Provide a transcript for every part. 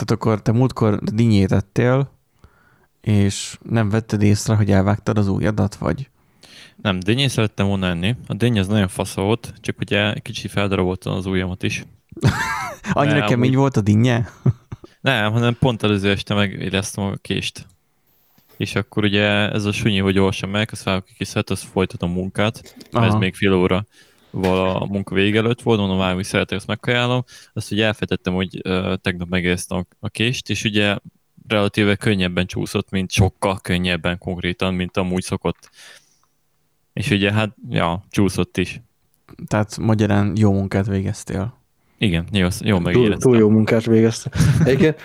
Tehát akkor te múltkor dinnyét ettél, és nem vetted észre, hogy elvágtad az ujjadat, vagy? Nem, dinnyét szerettem volna enni. A dinny az nagyon fasz volt, csak ugye kicsit feldaraboltam az ujjamat is. Annyira kemény amúgy- volt a dinnye? Nem, hanem pont előző este megéreztem a kést. És akkor ugye ez a sunyi, hogy gyorsan meg, azt felvök kis szeret, azt folytatom munkát, mert ez Aha. még fél óra val a munka vége előtt volt, mondom, már, hogy szeretek, azt megkajálom. Azt ugye elfejtettem, hogy uh, tegnap megéreztem a, kést, és ugye relatíve könnyebben csúszott, mint sokkal könnyebben konkrétan, mint amúgy szokott. És ugye hát, ja, csúszott is. Tehát magyarán jó munkát végeztél. Igen, jó, jó Túl, megéreztem. túl jó munkát végezte. Egyébként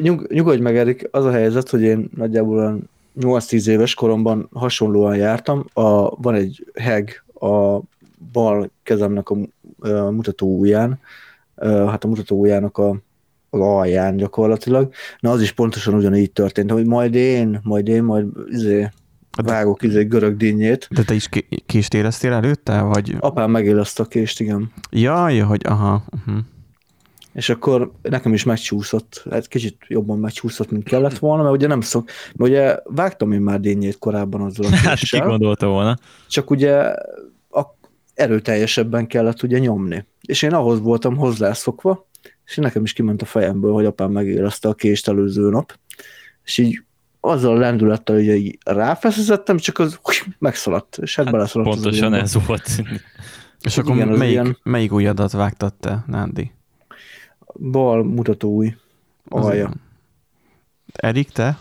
nyug, nyugodj meg, Erik, az a helyzet, hogy én nagyjából olyan 8-10 éves koromban hasonlóan jártam. A, van egy heg a bal kezemnek a, mutató ujján, hát a mutató ujjának a, az alján gyakorlatilag. Na az is pontosan ugyanígy történt, hogy majd én, majd én, majd izé, vágok izé görög dinnyét. De te is ké- kést éreztél előtte, vagy? Apám megéleszte a kést, igen. Jaj, hogy aha. Uh-huh. És akkor nekem is megcsúszott, hát kicsit jobban megcsúszott, mint kellett volna, mert ugye nem szok, mert ugye vágtam én már dinnyét korábban azzal a Hát ki késsel, gondolta volna. csak ugye erőteljesebben kellett ugye nyomni. És én ahhoz voltam hozzászokva, és nekem is kiment a fejemből, hogy apám megérezte a kést előző nap, és így azzal a lendülettel ugye így ráfeszezettem, csak az megszaladt, és hát, Hát beleszaladt pontosan ez volt. És akkor Igen, melyik, ilyen- melyik ujjadat vágtad te, Nándi? Bal mutatóúj Az alja. Erik, te?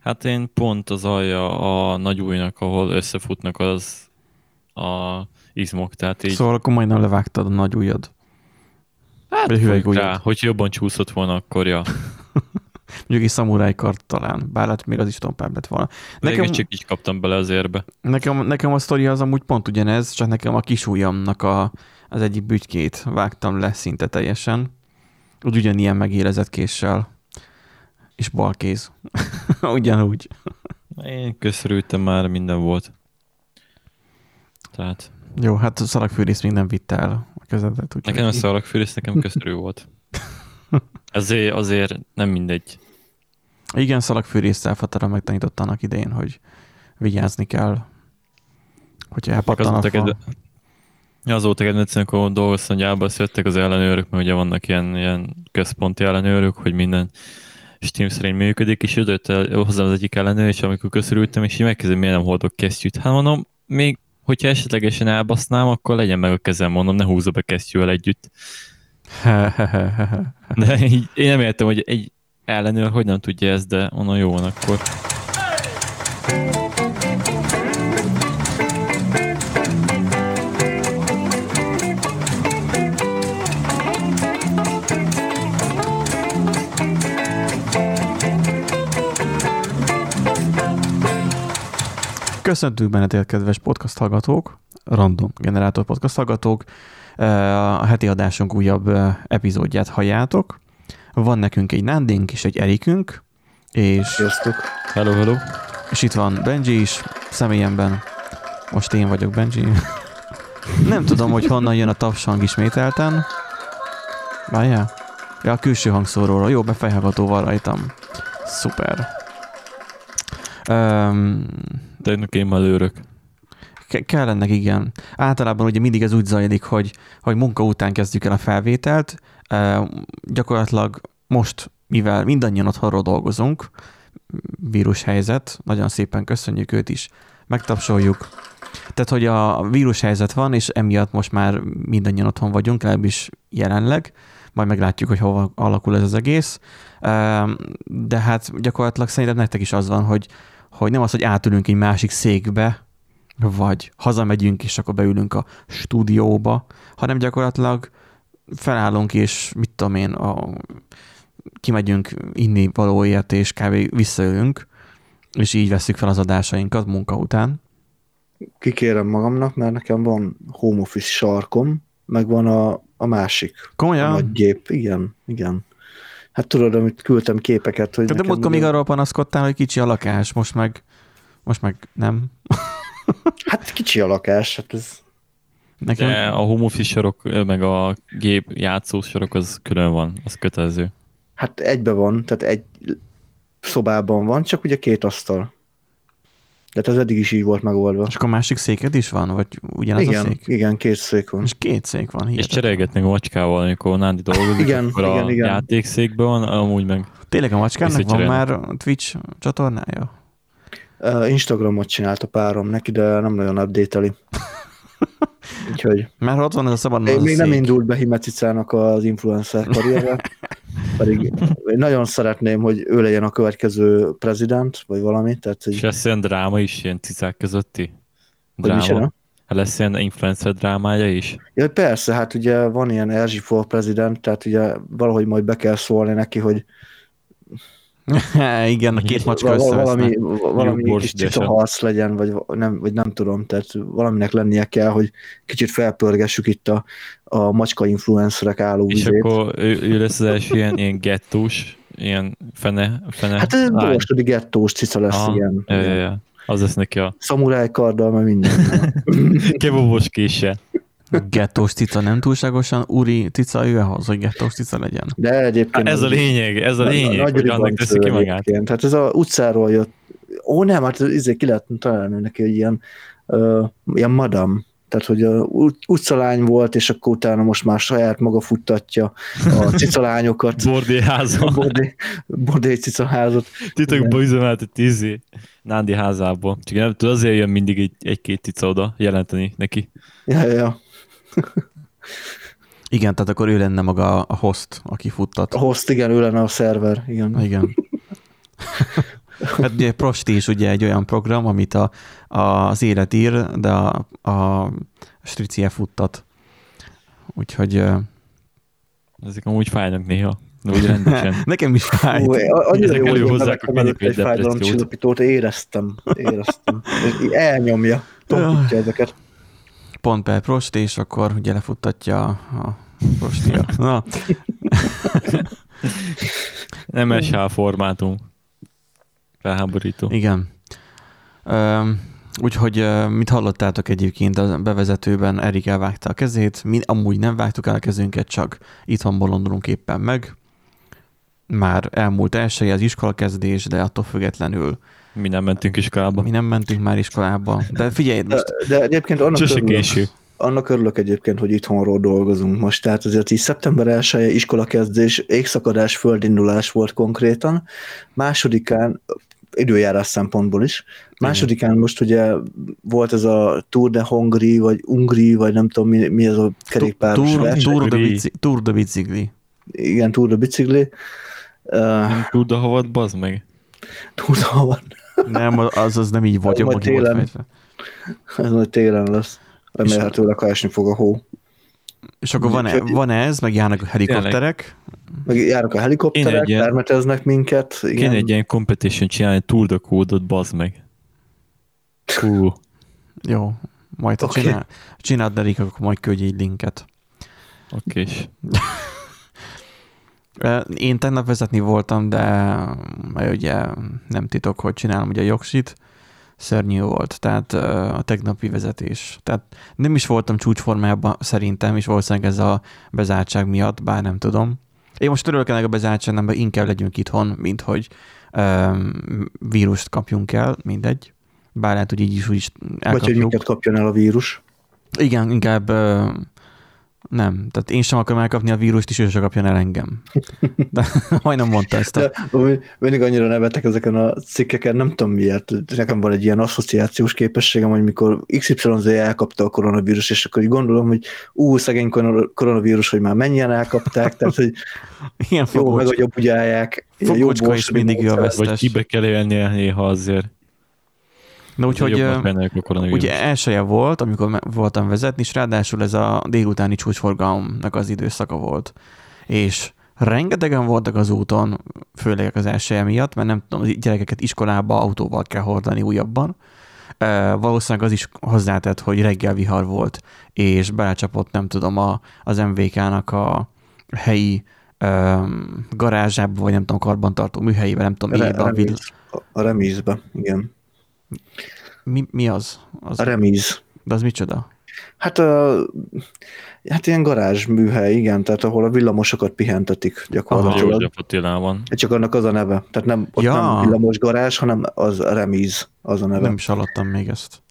Hát én pont az alja a nagy ujjnak, ahol összefutnak az a izmok, tehát így Szóval akkor majdnem levágtad a nagy ujjad. hát vagy hüvelyk rá, hogy jobban csúszott volna, akkor ja. Mondjuk egy szamuráj kart talán, bár lehet még az is tompább lett volna. Nekem... Csak így kaptam bele az érbe. nekem, nekem a sztori az amúgy pont ugyanez, csak nekem a kis ujjamnak a, az egyik bütykét vágtam le szinte teljesen. Úgy ugyanilyen megérezett késsel. És balkéz. Ugyanúgy. Én köszörültem már, minden volt. Tehát Jó, hát a szalagfűrész még nem vitte el a kezedet. Nekem a szalagfűrész, nekem köszörű volt. Ezért azért nem mindegy. Igen, szalagfűrészt elfatara megtanította annak idején, hogy vigyázni kell, hogyha elpattan a fa. Ja, azóta kedvencem, amikor dolgoztam gyárban, azt jöttek az ellenőrök, mert ugye vannak ilyen, ilyen központi ellenőrök, hogy minden Steam szerint működik, és jött hozzám az egyik ellenőr, és amikor köszörültem, és így megkezdem, miért nem hordok kesztyűt. Hát mondom, még hogyha esetlegesen elbasznám, akkor legyen meg a kezem, mondom, ne húzza be kesztyűvel együtt. De így, én nem értem, hogy egy ellenőr hogy nem tudja ezt, de onnan jó van akkor. Köszöntünk benneteket, kedves podcast hallgatók, random generátor podcast hallgatók. Eh, A heti adásunk újabb eh, epizódját halljátok. Van nekünk egy Nándink és egy Erikünk, és, Sziasztok. Hello, hello. és itt van Benji is, személyemben. Most én vagyok Benji. Nem tudom, hogy honnan jön a tapshang ismételten. Várjál? Ja, a külső hangszóróról. Jó, befejhallgatóval rajtam. Szuper. Um, Tegnap én előrök. Ke- Kellenek, igen. Általában ugye mindig ez úgy zajlik, hogy, hogy munka után kezdjük el a felvételt. E, gyakorlatilag most, mivel mindannyian otthonról dolgozunk, vírushelyzet, nagyon szépen köszönjük őt is, megtapsoljuk. Tehát, hogy a vírushelyzet van, és emiatt most már mindannyian otthon vagyunk, legalábbis jelenleg, majd meglátjuk, hogy hova alakul ez az egész. De hát gyakorlatilag szerintem nektek is az van, hogy, hogy nem az, hogy átülünk egy másik székbe, vagy hazamegyünk, és akkor beülünk a stúdióba, hanem gyakorlatilag felállunk, és mit tudom én, a, kimegyünk inni valóért, és kb. visszaülünk, és így veszük fel az adásainkat munka után. Kikérem magamnak, mert nekem van home office sarkom, meg van a, a másik, a Komolyan? nagy gép. Igen, igen. Hát tudod, amit küldtem képeket, hogy De múltkor még arról panaszkodtál, hogy kicsi a lakás, most meg, most meg nem. Hát kicsi a lakás, hát ez Nekem, De a home office sorok, meg a gép játszó sorok az külön van, az kötelező. Hát egybe van, tehát egy szobában van, csak ugye két asztal. Tehát ez eddig is így volt megoldva. És akkor másik széked is van? Vagy ugyanaz igen, a szék? igen, két szék van. És két szék van, És hihetetlen. cserélgetnek a macskával, amikor Nándi dolgozik, Igen, akkor igen, a igen. játékszékben van, amúgy meg Tényleg a macskának van már Twitch csatornája? Instagramot csinált a párom neki, de nem nagyon update Úgyhogy Mert ott van ez a szabad még, még nem indult be Himecicának az influencer karrierje, pedig én nagyon szeretném, hogy ő legyen a következő prezident, vagy valami, tehát és hogy, lesz ilyen dráma is, ilyen cicák közötti dráma. Hát lesz ilyen influencer drámája is. Ja, persze, hát ugye van ilyen Erzsi for prezident, tehát ugye valahogy majd be kell szólni neki, hogy Igen, a két macska összevesznek. valami, valami kis borsdesen. harc legyen, vagy nem, vagy nem tudom, tehát valaminek lennie kell, hogy kicsit felpörgessük itt a, a macska influencerek álló És vizét. akkor ő, ő lesz az első ilyen, ilyen gettós, ilyen fene, fene Hát ez lány. borsodi gettós cica lesz, Aha, ilyen. Ja, ja, ilyen. ja. Az lesz neki a Szamuráj karddal, meg minden. kebabos kése. Gettós cica nem túlságosan úri cica ő ahhoz, hogy gettós cica legyen. De egyébként... Hát ez a lényeg, ez a lényeg, nagy hogy annak teszi ki magát. Tehát ez a utcáról jött. Ó, nem, hát izé ki lehet találni neki, hogy ilyen, uh, ilyen madam. Tehát, hogy a ut- utcalány volt, és akkor utána most már saját maga futtatja a cicalányokat. Bordéháza. Bordé, bordé cicaházat. Titokba üzemeltett izé. Nándi házából. Csak nem tud, azért jön mindig egy, egy-két cica oda jelenteni neki. Ja, ja, ja. Igen, tehát akkor ő lenne maga a host, aki futtat. A host, igen, ő lenne a szerver. Igen. Igen. Hát ugye Prosti is ugye egy olyan program, amit a, a, az élet ír, de a, a stricie futtat. Úgyhogy Ezek amúgy fájnak néha. De úgy rendesen. nekem is fáj. Ó, annyira jó, hogy bevettem a egy fájdalomcsillapítót, éreztem, éreztem. És elnyomja, tompítja ezeket. Pont per Prosti, és akkor ugye lefuttatja a Prostia. Na, Nem SH formátum. Felháborító. igen. Úgyhogy, mit hallottátok egyébként a bevezetőben, Erik elvágta a kezét, mi amúgy nem vágtuk el a kezünket, csak itthon bolondulunk éppen meg. Már elmúlt elsője az iskolakezdés, de attól függetlenül Mi nem mentünk iskolába. mi nem mentünk már iskolába. De figyelj, De, most de egyébként annak Sose örülök, késő. annak örülök egyébként, hogy itthonról dolgozunk most. Tehát azért így szeptember 1 iskolakezdés, égszakadás, földindulás volt konkrétan. Másodikán, időjárás szempontból is. Másodikán most ugye volt ez a Tour de Hongri, vagy Ungri, vagy nem tudom mi, mi ez a kerékpáros Tour, tour, de tour de bicikli. Igen, Tour de bicikli. Uh, Nem tud a hovat, bazd meg. Tour de Hongri. Nem, az, az nem így volt, jobban majd télen. Ez majd télen lesz. Remélhetőleg, ha esni fog a hó. És akkor van, van ez, meg járnak a helikopterek. Meg járnak a helikopterek, ilyen- termeteznek minket. Igen. Kéne egy ilyen competition csinálni, Tour de kódot, bazd meg. Hú. Jó, majd Oké. okay. csinál, csináld Erik, akkor majd küldj egy linket. Okés. Ö, Én tegnap vezetni voltam, de ugye nem titok, hogy csinálom ugye a jogsit, szörnyű volt, tehát a tegnapi vezetés. Tehát nem is voltam csúcsformában szerintem, és valószínűleg ez a bezártság miatt, bár nem tudom. Én most örülök ennek a bezártságnak, mert inkább legyünk itthon, mint hogy um, vírust kapjunk el, mindegy. Bár lehet, hogy így is úgy is Vagy hogy elkapjuk. minket kapjon el a vírus. Igen, inkább ö, nem. Tehát én sem akarom elkapni a vírust, és ő sem kapjon el engem. De majdnem mondta ezt. A... De mindig annyira nevetek ezeken a cikkeken, nem tudom miért. Nekem van egy ilyen asszociációs képességem, hogy mikor XYZ elkapta a koronavírus, és akkor így gondolom, hogy ú, szegény koron- koronavírus, hogy már mennyien elkapták, tehát hogy Ilyen jó, meg a fogócska, jobb jó fogócska is mindig ő a módszer. Vagy vesztes. kibe kell élnie néha azért. Na úgyhogy ugye elsője volt, amikor voltam vezetni, és ráadásul ez a délutáni csúcsforgalomnak az időszaka volt. És rengetegen voltak az úton, főleg az elsője miatt, mert nem tudom, gyerekeket iskolába autóval kell hordani újabban. Uh, valószínűleg az is hozzátett, hogy reggel vihar volt, és belecsapott, nem tudom, a, az MVK-nak a helyi um, garázsába, vagy nem tudom, karbantartó műhelyébe, nem tudom, Re- a vill... A remízbe, igen. Mi, mi az? az? A remíz. De az micsoda? Hát, uh, hát ilyen garázs műhely, igen, tehát ahol a villamosokat pihentetik Jó, gyakorlatilag. hogy Attilában. Csak annak az a neve. Tehát nem, ott Ja. nem villamos garázs, hanem az remíz az a neve. Nem is hallottam még ezt.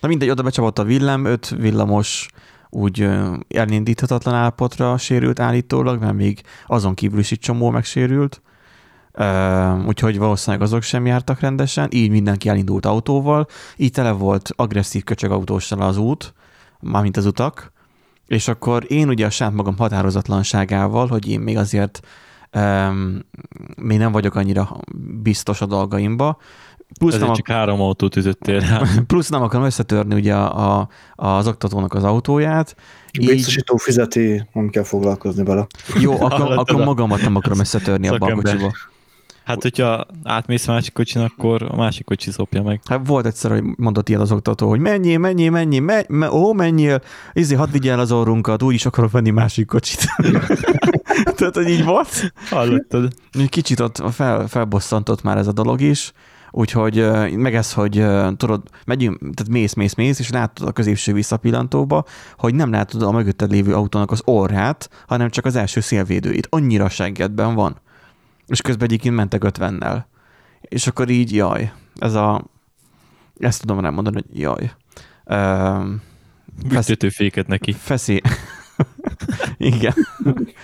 Na mindegy, oda becsapott a villám, öt villamos úgy elindíthatatlan állapotra sérült állítólag, mert még azon kívül is egy csomó megsérült. Uh, úgyhogy valószínűleg azok sem jártak rendesen, így mindenki elindult autóval, így tele volt agresszív köcsögautóssal az út, mármint az utak, és akkor én ugye a saját magam határozatlanságával, hogy én még azért um, még nem vagyok annyira biztos a dolgaimba, plusz nem, Ezért csak három autót ütöttél rá. plusz nem akarom összetörni ugye a, a, az oktatónak az autóját, így, Biztosító fizeti, nem kell foglalkozni vele. jó, akkor, akkor a magamat nem akarom összetörni a szakember? Hát, hogyha átmész a másik kocsin, akkor a másik kocsi szopja meg. Hát volt egyszer, hogy mondott ilyen az oktató, hogy menjél, menjél, menjél, menj, me, ó, menjél, izé, hadd vigye el az orrunkat, úgyis akarok venni másik kocsit. Tehát, hogy így volt. Hallottad? Kicsit ott fel, felbosszantott már ez a dolog is, úgyhogy meg ez, hogy tudod, megyünk, tehát mész, mész, mész, és látod a középső visszapillantóba, hogy nem látod a mögötted lévő autónak az orrát, hanem csak az első szélvédőit. Annyira seggedben van. És közben egyébként mentek ötvennel. És akkor így, jaj, ez a, ezt tudom rá mondani, hogy jaj. Um, Büntetőféket neki. feszé... Igen.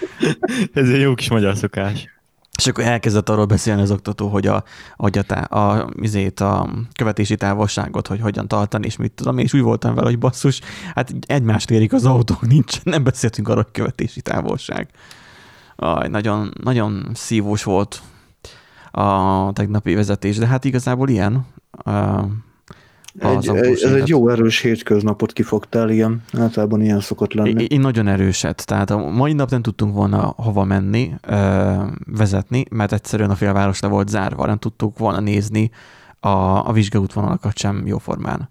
Ez egy jó kis magyar szokás. És akkor elkezdett arról beszélni az oktató, hogy a, hogy a, tá- a, izét, a követési távolságot, hogy hogyan tartani, és mit tudom, és úgy voltam vele, hogy basszus, hát egymást érik az autók, nincs, nem beszéltünk arról, hogy követési távolság. Aj, nagyon, nagyon szívós volt a tegnapi vezetés, de hát igazából ilyen. Uh, Egy, ez egy jó erős hétköznapot kifogtál, igen. Általában ilyen szokott lenni. Én nagyon erőset. Tehát a mai nap nem tudtunk volna hova menni, ö, vezetni, mert egyszerűen a félváros le volt zárva, nem tudtuk volna nézni a, a vizsgaútvonalakat sem jóformán.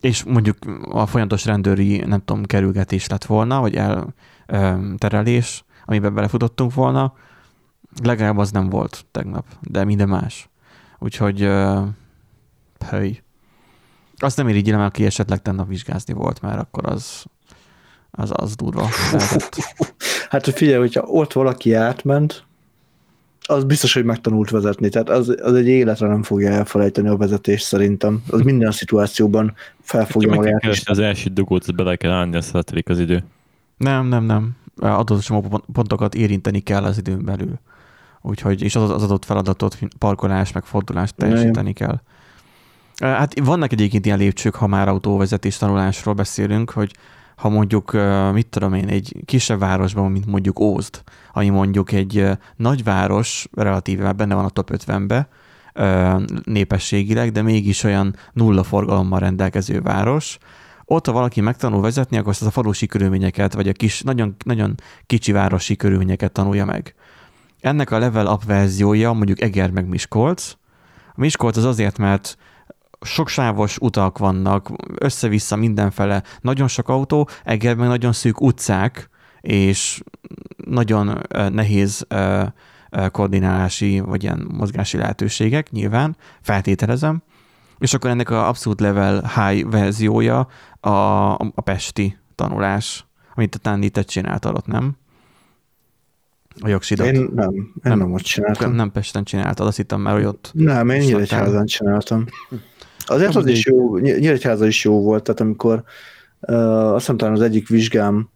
És mondjuk a folyamatos rendőri, nem tudom, kerülgetés lett volna, vagy elterelés, amiben belefutottunk volna, legalább az nem volt tegnap, de minden más. Úgyhogy ö, höj. Azt nem irigyelem, aki esetleg tegnap vizsgázni volt, mert akkor az, az, az durva. Hát hogy figyelj, hogyha ott valaki átment, az biztos, hogy megtanult vezetni. Tehát az, az egy életre nem fogja elfelejteni a vezetést szerintem. Az minden szituációban fel fogja Meg kell magát. is. keresni az első dugót, bele kell állni, azt az idő. Nem, nem, nem. Adott csomó pont- pontokat érinteni kell az időn belül. Úgyhogy, és az, az adott feladatot, parkolás, meg fordulást teljesíteni kell. Hát vannak egyébként ilyen lépcsők, ha már autóvezetés tanulásról beszélünk, hogy ha mondjuk, mit tudom én, egy kisebb városban, mint mondjuk Ózd, ami mondjuk egy nagyváros, relatíve már benne van a top 50-be ö, népességileg, de mégis olyan nulla forgalommal rendelkező város, ott, ha valaki megtanul vezetni, akkor azt a falusi körülményeket, vagy a kis, nagyon, nagyon kicsi városi körülményeket tanulja meg. Ennek a level up verziója mondjuk Eger meg Miskolc. A Miskolc az azért, mert soksávos utak vannak, össze-vissza mindenfele, nagyon sok autó, Egerben nagyon szűk utcák, és nagyon nehéz koordinálási, vagy ilyen mozgási lehetőségek, nyilván, feltételezem. És akkor ennek a abszolút level high verziója a, a pesti tanulás, amit a itt te csináltad ott, nem? A jogsidat. Én nem, én Nem. nem, ott csináltam. Nem Pesten csináltad, azt hittem már, hogy ott. Nem, én. Nyíregyházán csináltam. Azért Nem, az is jó, Ny- Nyíregyháza is jó volt, tehát amikor uh, azt hiszem talán az egyik vizsgám,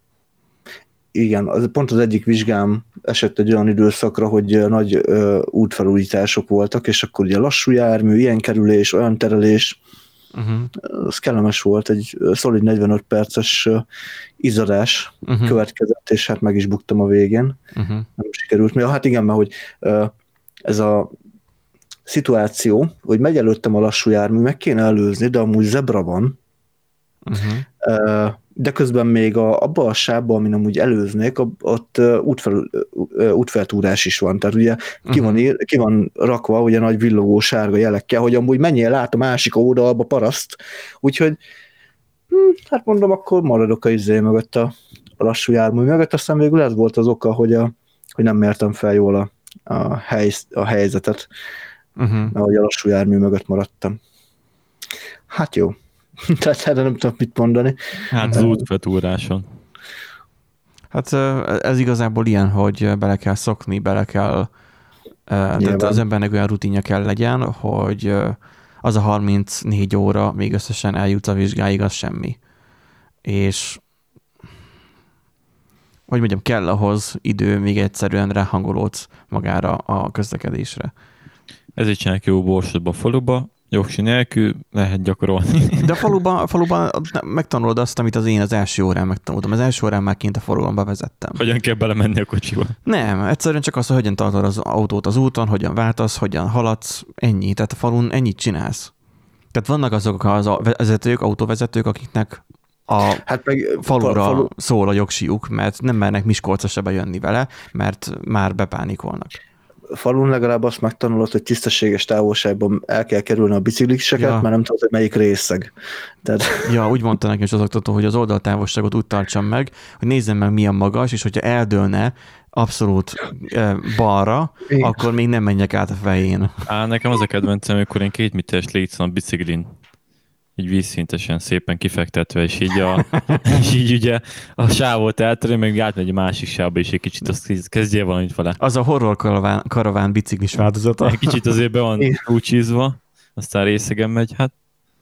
igen, az, pont az egyik vizsgám esett egy olyan időszakra, hogy ö, nagy uh, útfelújítások voltak, és akkor ugye lassú jármű, ilyen kerülés, olyan terelés, Uh-huh. az kellemes volt, egy ö, szolid 45 perces izadás Uh-huh. következett, és hát meg is buktam a végén Uh-huh. nem sikerült. Ja, hát igen, mert hogy ö, ez a szituáció, hogy megy előttem a lassú jármű, meg kéne előzni, de amúgy zebra van, Uh-huh. ö, de közben még a, abba a sávba, amin amúgy előznék, ott útfel, útfeltúrás is van. Tehát ugye ki van, ír, ki van rakva ugye nagy villogó sárga jelekkel, hogy amúgy menjél át a másik oldalba paraszt. Úgyhogy hm, hát mondom, akkor maradok a izé mögött a, a lassú jármű mögött, aztán végül ez volt az oka, hogy, a, hogy nem mértem fel jól a, a, hely, a helyzetet, Uh-huh. mert hogy a lassú jármű mögött maradtam. Hát jó. Tehát erre nem tudok mit mondani. Hát az útvetúráson. Hát ez igazából ilyen, hogy bele kell szokni, bele kell, tehát az embernek olyan rutinja kell legyen, hogy az a 34 óra még összesen eljut a vizsgáig, az semmi. És hogy mondjam, kell ahhoz idő, még egyszerűen ráhangolódsz magára a közlekedésre. Ezért csinálják jó borsodba, faluba, jogsi nélkül lehet gyakorolni. De a faluban, a faluban megtanulod azt, amit az én az első órán megtanultam. Az első órán már kint a forgalomba vezettem. Hogyan kell belemenni a kocsiba. Nem, egyszerűen csak az, hogy hogyan tartod az autót az úton, hogyan váltasz, hogyan haladsz, ennyi. Tehát a falun ennyit csinálsz. Tehát vannak azok az a vezetők, autóvezetők, akiknek a Hát meg falura fa- falu... szól a jogsiuk, mert nem mernek Miskolcra se bejönni vele, mert már bepánikolnak. Falun legalább azt megtanulod, hogy tisztességes távolságban el kell kerülni a bicikliseket, Ja. mert nem tudod, hogy melyik részeg. Tehát Ja, úgy mondta nekem is az oktató, hogy az oldaltávolságot úgy tartsam meg, hogy nézzem meg milyen magas, és hogyha eldőlne abszolút eh, balra, Igen. akkor még nem menjek át a fején. Á, nekem az a kedvencem, amikor én két méteres létszom a biciklin, így vízszintesen szépen kifektetve, és így, a, és így ugye a sávot eltörő, meg átmegy a másik sávba, és egy kicsit azt kezdjél valamit vele. Az a horror karaván, karaván biciklis változata. Egy kicsit azért be van úcsízva, aztán részegen megy, hát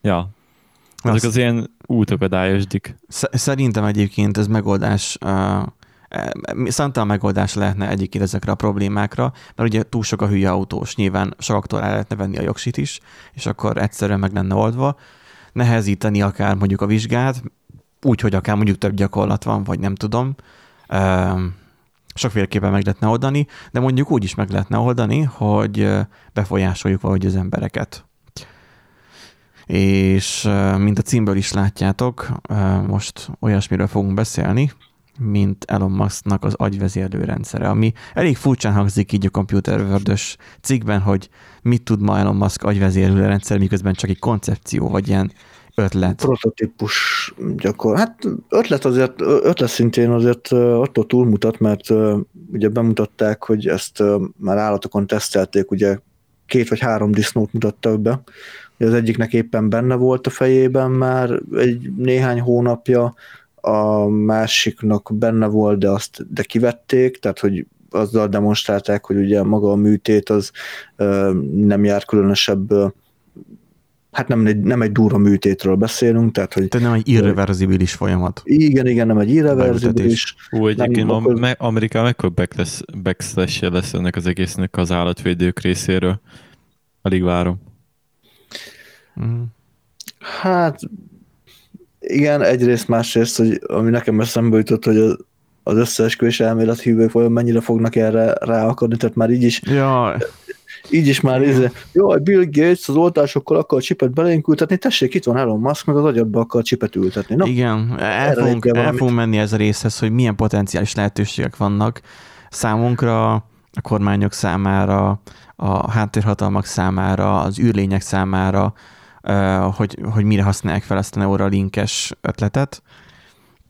ja, azok Azt- az ilyen útakadályosdik. Sz- Szerintem egyébként ez megoldás, uh, számtalan megoldás lehetne egyébként ezekre a problémákra, mert ugye túl sok a hülye autós, nyilván sokaktól el lehetne venni a jogsit is, és akkor egyszerűen meg lenne oldva. Nehezíteni akár mondjuk a vizsgát, úgy, hogy akár mondjuk több gyakorlat van, vagy nem tudom. Sokféleképpen meg lehetne oldani, de mondjuk úgy is meg lehetne oldani, hogy befolyásoljuk valahogy az embereket. És mint a címből is látjátok, most olyasmiről fogunk beszélni, mint Elon Musknak az agyvezérlő rendszere, ami elég furcsán hangzik így a Computer world cikkben, hogy mit tud ma Elon Musk agyvezérlő rendszer, miközben csak egy koncepció, vagy ilyen ötlet. prototípus gyakor. Hát ötlet azért, ötlet szintén azért attól túlmutat, mert ugye bemutatták, hogy ezt már állatokon tesztelték, ugye két vagy három disznót mutattak be. Ugye Az egyiknek éppen benne volt a fejében már egy néhány hónapja, a másiknak benne volt, de azt de kivették, tehát hogy azzal demonstrálták, hogy ugye maga a műtét az nem jár különösebb hát nem egy, nem egy durva műtétről beszélünk, tehát hogy Tehát nem egy irreverzibilis folyamat. igen, igen, nem egy irreverzibilis. Ú, egyébként Nem, akkor- me, Amerikában mekkora backlash, backlash lesz ennek az egésznek az állatvédők részéről. Alig várom. Mm. Hát igen, egyrészt, másrészt, hogy ami nekem eszembe jutott, hogy az, az összeesküvés elmélet hívők vajon mennyire fognak erre ráakadni, tehát már így is, Ja, így is már izé, jó, Bill Gates az oltásokkal akar csipet belénk ültetni, tessék, itt van Elon Musk, meg az agyadba akar csipet ültetni. No, Igen, el fogunk, el fogunk menni ez a részhez, hogy milyen potenciális lehetőségek vannak számunkra, a kormányok számára, a háttérhatalmak számára, az űrlények számára, hogy, hogy mire használják fel ezt a Neuralinkes ötletet.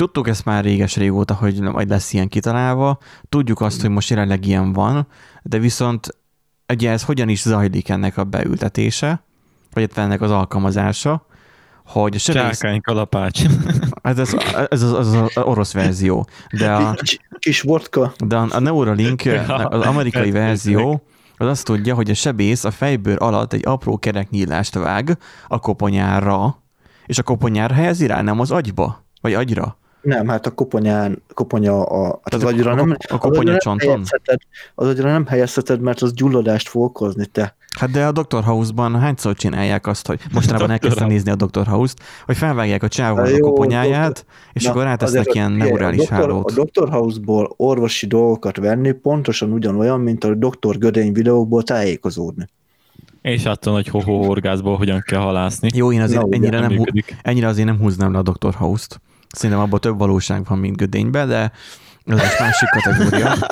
Tudtuk ezt már réges régóta, hogy majd lesz ilyen kitalálva. Tudjuk azt, hogy most jelenleg ilyen van, de viszont ugye ez hogyan is zajlik ennek a beültetése, vagy illetve ennek az alkalmazása, hogy a sebész, Csákány kalapács. ez, ez, ez az, az, az orosz verzió, de a, kis, kis vodka, de a Neuralink, az amerikai verzió, az azt tudja, hogy a sebész a fejbőr alatt egy apró kereknyílást vág a koponyára, és a koponyára helyezi rá, nem az agyba, vagy agyra. Nem, hát a koponyán, koponya a, hát az Tehát a- agyra a- nem, a az koponya agyra nem csonton? helyezheted, az agyra nem helyezheted, mert az gyulladást fog okozni, te. Hát de a Dr. House-ban hányszor csinálják azt, hogy mostanában elkezdtem nézni a Dr. House-t, hogy felvágják a csávónak a koponyáját, és Na, akkor rátesznek ilyen neurális a doktor, hálót. A Dr. House-ból orvosi dolgokat venni pontosan ugyanolyan, mint a Dr. Gödény videókból tájékozódni. És attól, hogy hoho orgázból hogyan kell halászni. Jó, én azért Na, ennyire, nem, működik. ennyire azért nem húznám le a Dr. House-t. Szerintem abban több valóság van, mint Gödényben, de ez egy másik kategória.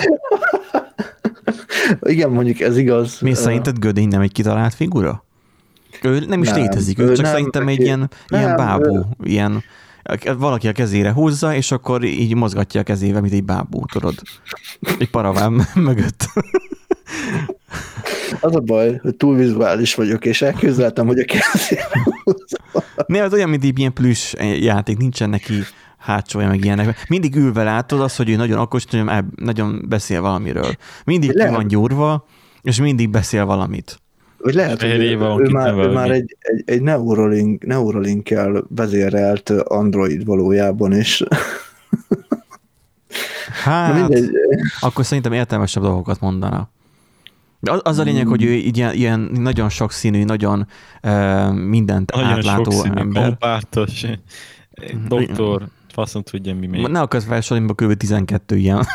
Igen, mondjuk ez igaz. Mi Ö, szerinted Gödény nem egy kitalált figura? Ő nem is Nem, létezik, ő ő csak nem, szerintem egy ilyen, nem, ilyen bábú, ő- ilyen valaki a kezére húzza, és akkor így mozgatja a kezével, mint egy bábú, tudod. Egy paraván mögött. Az a baj, hogy túl vizuális vagyok, és elképzeltem, hogy a kezém Ne, az olyan, mint egy ilyen plusz játék, nincsen neki hátsója, meg ilyenek. Mindig ülve látod azt, hogy ő nagyon okos, nagyon, nagyon beszél valamiről. Mindig ki van gyúrva, és mindig beszél valamit. Vagy lehet, hogy ő, ő, már, ő már egy, egy, egy Neuralink, Neuralink-kel vezérelt Android valójában, és Hát, akkor szerintem értelmesebb dolgokat mondana. De az, az a lényeg, hogy ő ilyen, ilyen nagyon sokszínű, nagyon uh, mindent nagyon átlátó sokszínű, ember. Kompártos, doktor, faszom tudja mi még. Ne akarsz felsorolni, kb. 12 ilyen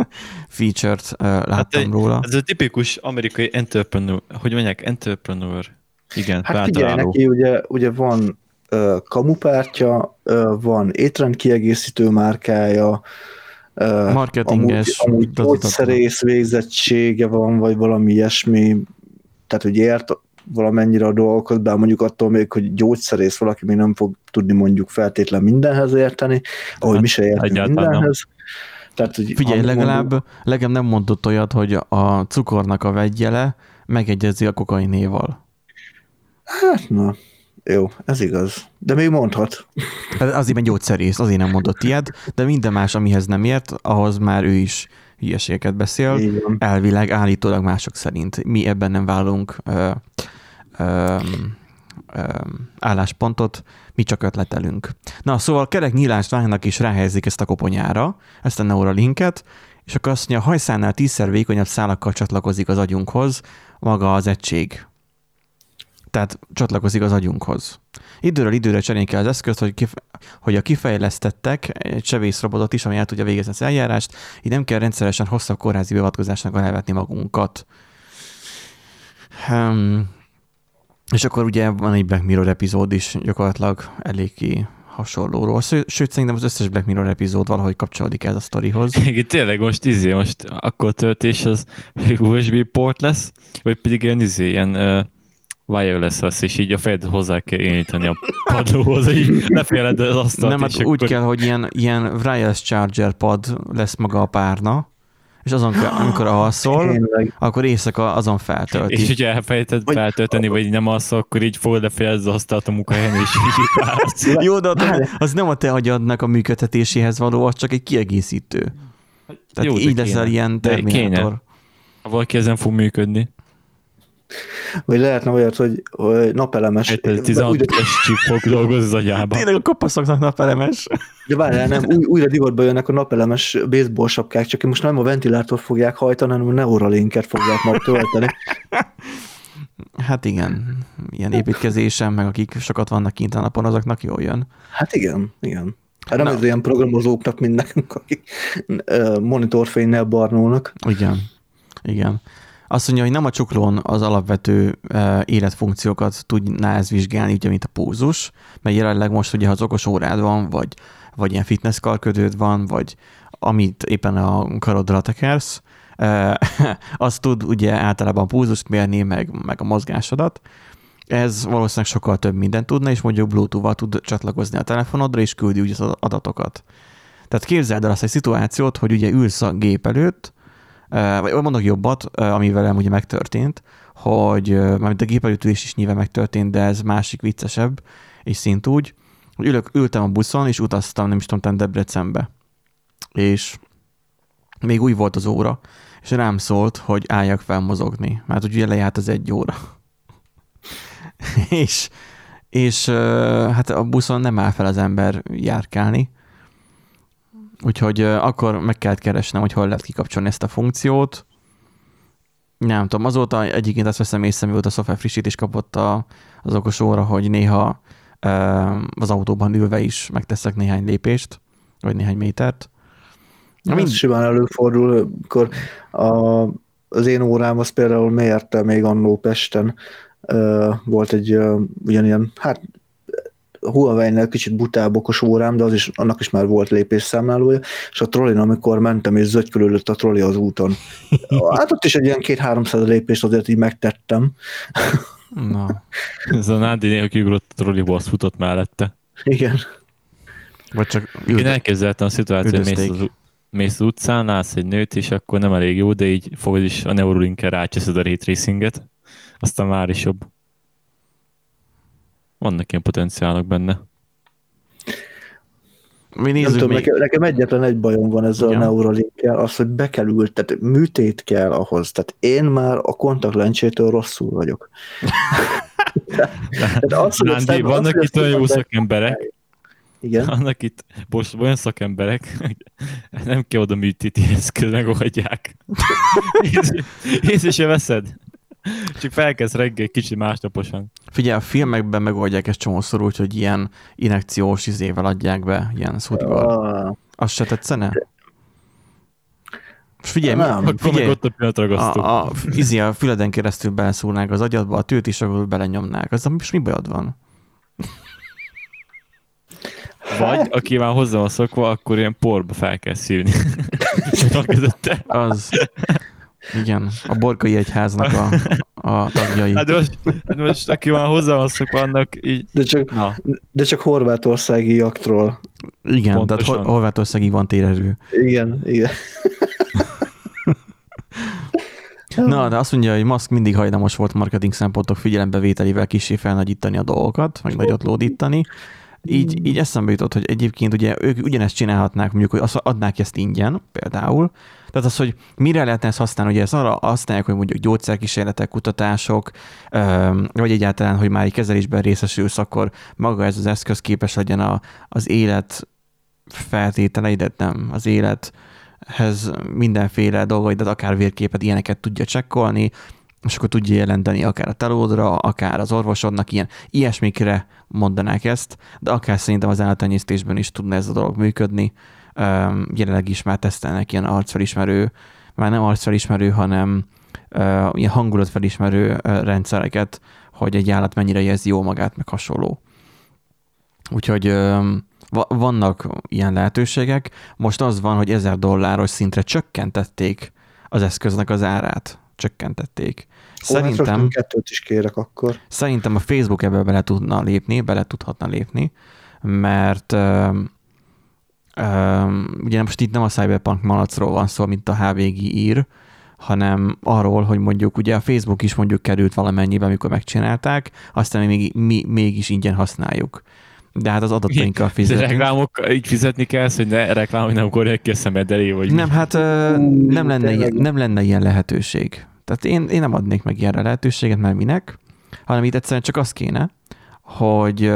feature-t uh, láttam hát egy, róla. Ez a tipikus amerikai entrepreneur, hogy mondják, entrepreneur. Igen, hát figyelj, neki ugye, ugye van uh, kamupártya, uh, van étrendkiegészítő márkája, Marketinges. Amúgy, amúgy gyógyszerész végzettsége van, vagy valami ilyesmi, tehát hogy ért valamennyire a dolgokat, bár mondjuk attól még, hogy gyógyszerész valaki még nem fog tudni mondjuk feltétlen mindenhez érteni, ahogy hát, mi se értünk mindenhez. Nem. Tehát, hogy Figyelj, legalább, mondjuk... legalább nem mondott olyat, hogy a cukornak a vegyele megegyezi a kokainéval. Hát na, jó, ez igaz. De még mondhat. Azért mert gyógyszerész, azért nem mondott ilyet, de minden más, amihez nem ért, ahhoz már ő is hülyeségeket beszél. Elvileg, állítólag mások szerint. Mi ebben nem válunk ö, ö, ö, álláspontot, mi csak ötletelünk. Na, szóval kerek nyílás lánynak is ráhelyezik ezt a koponyára, ezt a Neuralinket, és akkor azt mondja, a hajszánál tízszer vékonyabb szálakkal csatlakozik az agyunkhoz maga az egység tehát csatlakozik az agyunkhoz. Időről időre cserélni kell az eszközt, hogy, kif- hogy a kifejlesztettek egy sebészrobotot is, ami el tudja végezni az eljárást, így nem kell rendszeresen hosszabb kórházi beavatkozásnak elvetni magunkat. Um, és akkor ugye van egy Black Mirror epizód is gyakorlatilag eléggé hasonlóról. Sőt, szerintem az összes Black Mirror epizód valahogy kapcsolódik ez a sztorihoz. Igen, tényleg most izé, most akkor töltés az USB port lesz, vagy pedig ilyen izé, ilyen uh, wireless lesz, és így a fejed hozzá kell érinteni a padlóhoz, így leféled az asztalt. Nem, hát úgy akkor... kell, hogy ilyen, ilyen wireless charger pad lesz maga a párna, és azon, amikor alszol, akkor éjszaka azon feltölti. És hogyha elfelejted vagy... feltölteni, vagy nem alszol, akkor így fogod lefejezd az asztalt a munkahelyen, és így vársz. Jó, de az nem a te agyadnak a működtetéséhez való, az csak egy kiegészítő. Tehát Jó, így leszel ilyen terminátor. Ha valaki ezen fog működni. Vagy lehetne olyat, hogy, hogy napelemes. 16 es csip fog dolgozni az agyában. Tényleg a kopaszoknak napelemes. De várjál, nem, új, újra divatba jönnek a napelemes baseball sapkák, csak most nem a ventilátor fogják hajtani, hanem a Neuralinket fogják majd tölteni. Hát igen, ilyen építkezésen, meg akik sokat vannak kint a napon, azoknak jól jön. Hát igen, igen. Hát nem ez olyan programozóknak, mint nekünk, akik monitorfénynel barnulnak. Igen, igen. Azt mondja, hogy nem a csuklón az alapvető uh, életfunkciókat tudná ez vizsgálni, ugye, mint a pózus, mert jelenleg most ugye, ha az okos órád van, vagy, vagy ilyen fitness karködőd van, vagy amit éppen a karodra tekersz, uh, az tud ugye általában púzust mérni, meg, meg a mozgásodat. Ez valószínűleg sokkal több mindent tudna, és mondjuk Bluetooth-val tud csatlakozni a telefonodra, és küldi ugye az adatokat. Tehát képzeld el azt egy szituációt, hogy ugye ülsz a gép előtt, vagy mondok jobbat, ami velem ugye megtörtént, hogy mert a gépelőtülés is nyilván megtörtént, de ez másik viccesebb, és szint úgy, hogy ülök, ültem a buszon, és utaztam, nem is tudom, Debrecenbe. És még új volt az óra, és rám szólt, hogy álljak fel mozogni, mert ugye lejárt az egy óra. és, és hát a buszon nem áll fel az ember járkálni, Úgyhogy akkor meg kellett keresnem, hogy hol lehet kikapcsolni ezt a funkciót. Nem tudom, azóta egyébként azt veszem észre, mióta a szoftver frissítés kapott a, az okos óra, hogy néha az autóban ülve is megteszek néhány lépést, vagy néhány métert. Na, mind... simán előfordul, akkor a, az én órám az például mérte még annó Pesten, volt egy ugyanilyen, hát Huawei-nél kicsit butább okos órám, de az is, annak is már volt lépésszámlálója, és a trollin, amikor mentem, és zögykülődött a trolli az úton. Hát ott is egy ilyen két-háromszáz lépést azért így megtettem. Na. Ez a Nádi néha kiugrott a trolliból, azt futott mellette. Igen. Vagy csak Én elképzeltem a szituációt, hogy mész az, mész az utcán, látsz egy nőt, és akkor nem elég jó, de így fogod is a Neurolinkkel rácseszed a ray tracinget, aztán már is jobb. Vannak ilyen potenciálok benne. Mi Nem nézzük tudom, még. nekem, nekem egyetlen egy bajom van ezzel Igen. a Neuralinkkel, az, hogy be kell ült, tehát műtét kell ahhoz. Tehát én már a kontaktlencsétől rosszul vagyok. Tehát az, hogy Rándi, vannak itt olyan jó szakemberek, Igen. vannak itt most olyan szakemberek, nem kell oda műtéti eszköz, megoldják. Észre- Észre se veszed. Csak felkezd reggel kicsit másnaposan. Figyelj, a filmekben megoldják ezt csomószor úgy, hogy ilyen inekciós izével adják be, ilyen szódival. Ah, Az se tetszene? És figyelj, Nem. mi- figyelj ott a pillanatragasztó. a, a, izé, a füleden keresztül beleszúrnák az agyadba, a tőt is akkor belenyomnák. Az most mi bajod van? Vagy aki már hozzá van szokva, akkor ilyen porba fel kell szívni. a. Az... Igen, a borkai egyháznak a, a tagjai. Hát most, hát most aki már hozzá van szokva, annak így... de, csak, Na, de csak horvátországi jaktról. Igen, tehát pontosan. Hor- Horvátországig van térerő. Igen, igen. Na, de azt mondja, hogy Musk mindig hajlamos volt marketing szempontok figyelembevételével kisé felnagyítani a dolgokat, meg nagyot lódítani. Így, így eszembe jutott, hogy egyébként ugye ők ugyanezt csinálhatnák, mondjuk, hogy azt adnák ezt ingyen például. Tehát az, hogy mire lehetne ezt használni, ugye ezt arra használják, hogy mondjuk gyógyszerkísérletek, kutatások, vagy egyáltalán, hogy már egy kezelésben részesülsz, akkor maga ez az eszköz képes legyen a, az élet feltételeidet, nem, az élethez mindenféle dolgaidat, akár vérképet, ilyeneket tudja csekkolni, és akkor tudja jelenteni akár a telódra, akár az orvosodnak, ilyen, ilyesmikre mondanák ezt, de akár szerintem az állattenyésztésben is tudna ez a dolog működni. Jelenleg is már tesztelnek ilyen arcfelismerő, már nem arcfelismerő, hanem ilyen hangulatfelismerő rendszereket, hogy egy állat mennyire érzi jól magát, meg hasonló. Úgyhogy va- vannak ilyen lehetőségek. Most az van, hogy 1000 dolláros szintre csökkentették az eszköznek az árát. Csökkentették. Szerintem... Szerintem, kettőt is kérek akkor. szerintem a Facebook ebbe bele tudna lépni, bele tudhatna lépni, mert ugye most itt nem a Cyberpunk malacról van szó, mint a HVG ír, hanem arról, hogy mondjuk ugye a Facebook is mondjuk került valamennyibe, amikor megcsinálták, aztán még, mi mégis ingyen használjuk. De hát az adatainkkal de fizetünk. reklámok, így fizetni kell, hogy ne reklámok nem korják ki a szemed elé, vagy mi? Nem, hát ö, Ú, nem lenne, ilyen, nem lenne ilyen lehetőség. Tehát én, én nem adnék meg ilyenre lehetőséget, mert minek, hanem itt egyszerűen csak az kéne, hogy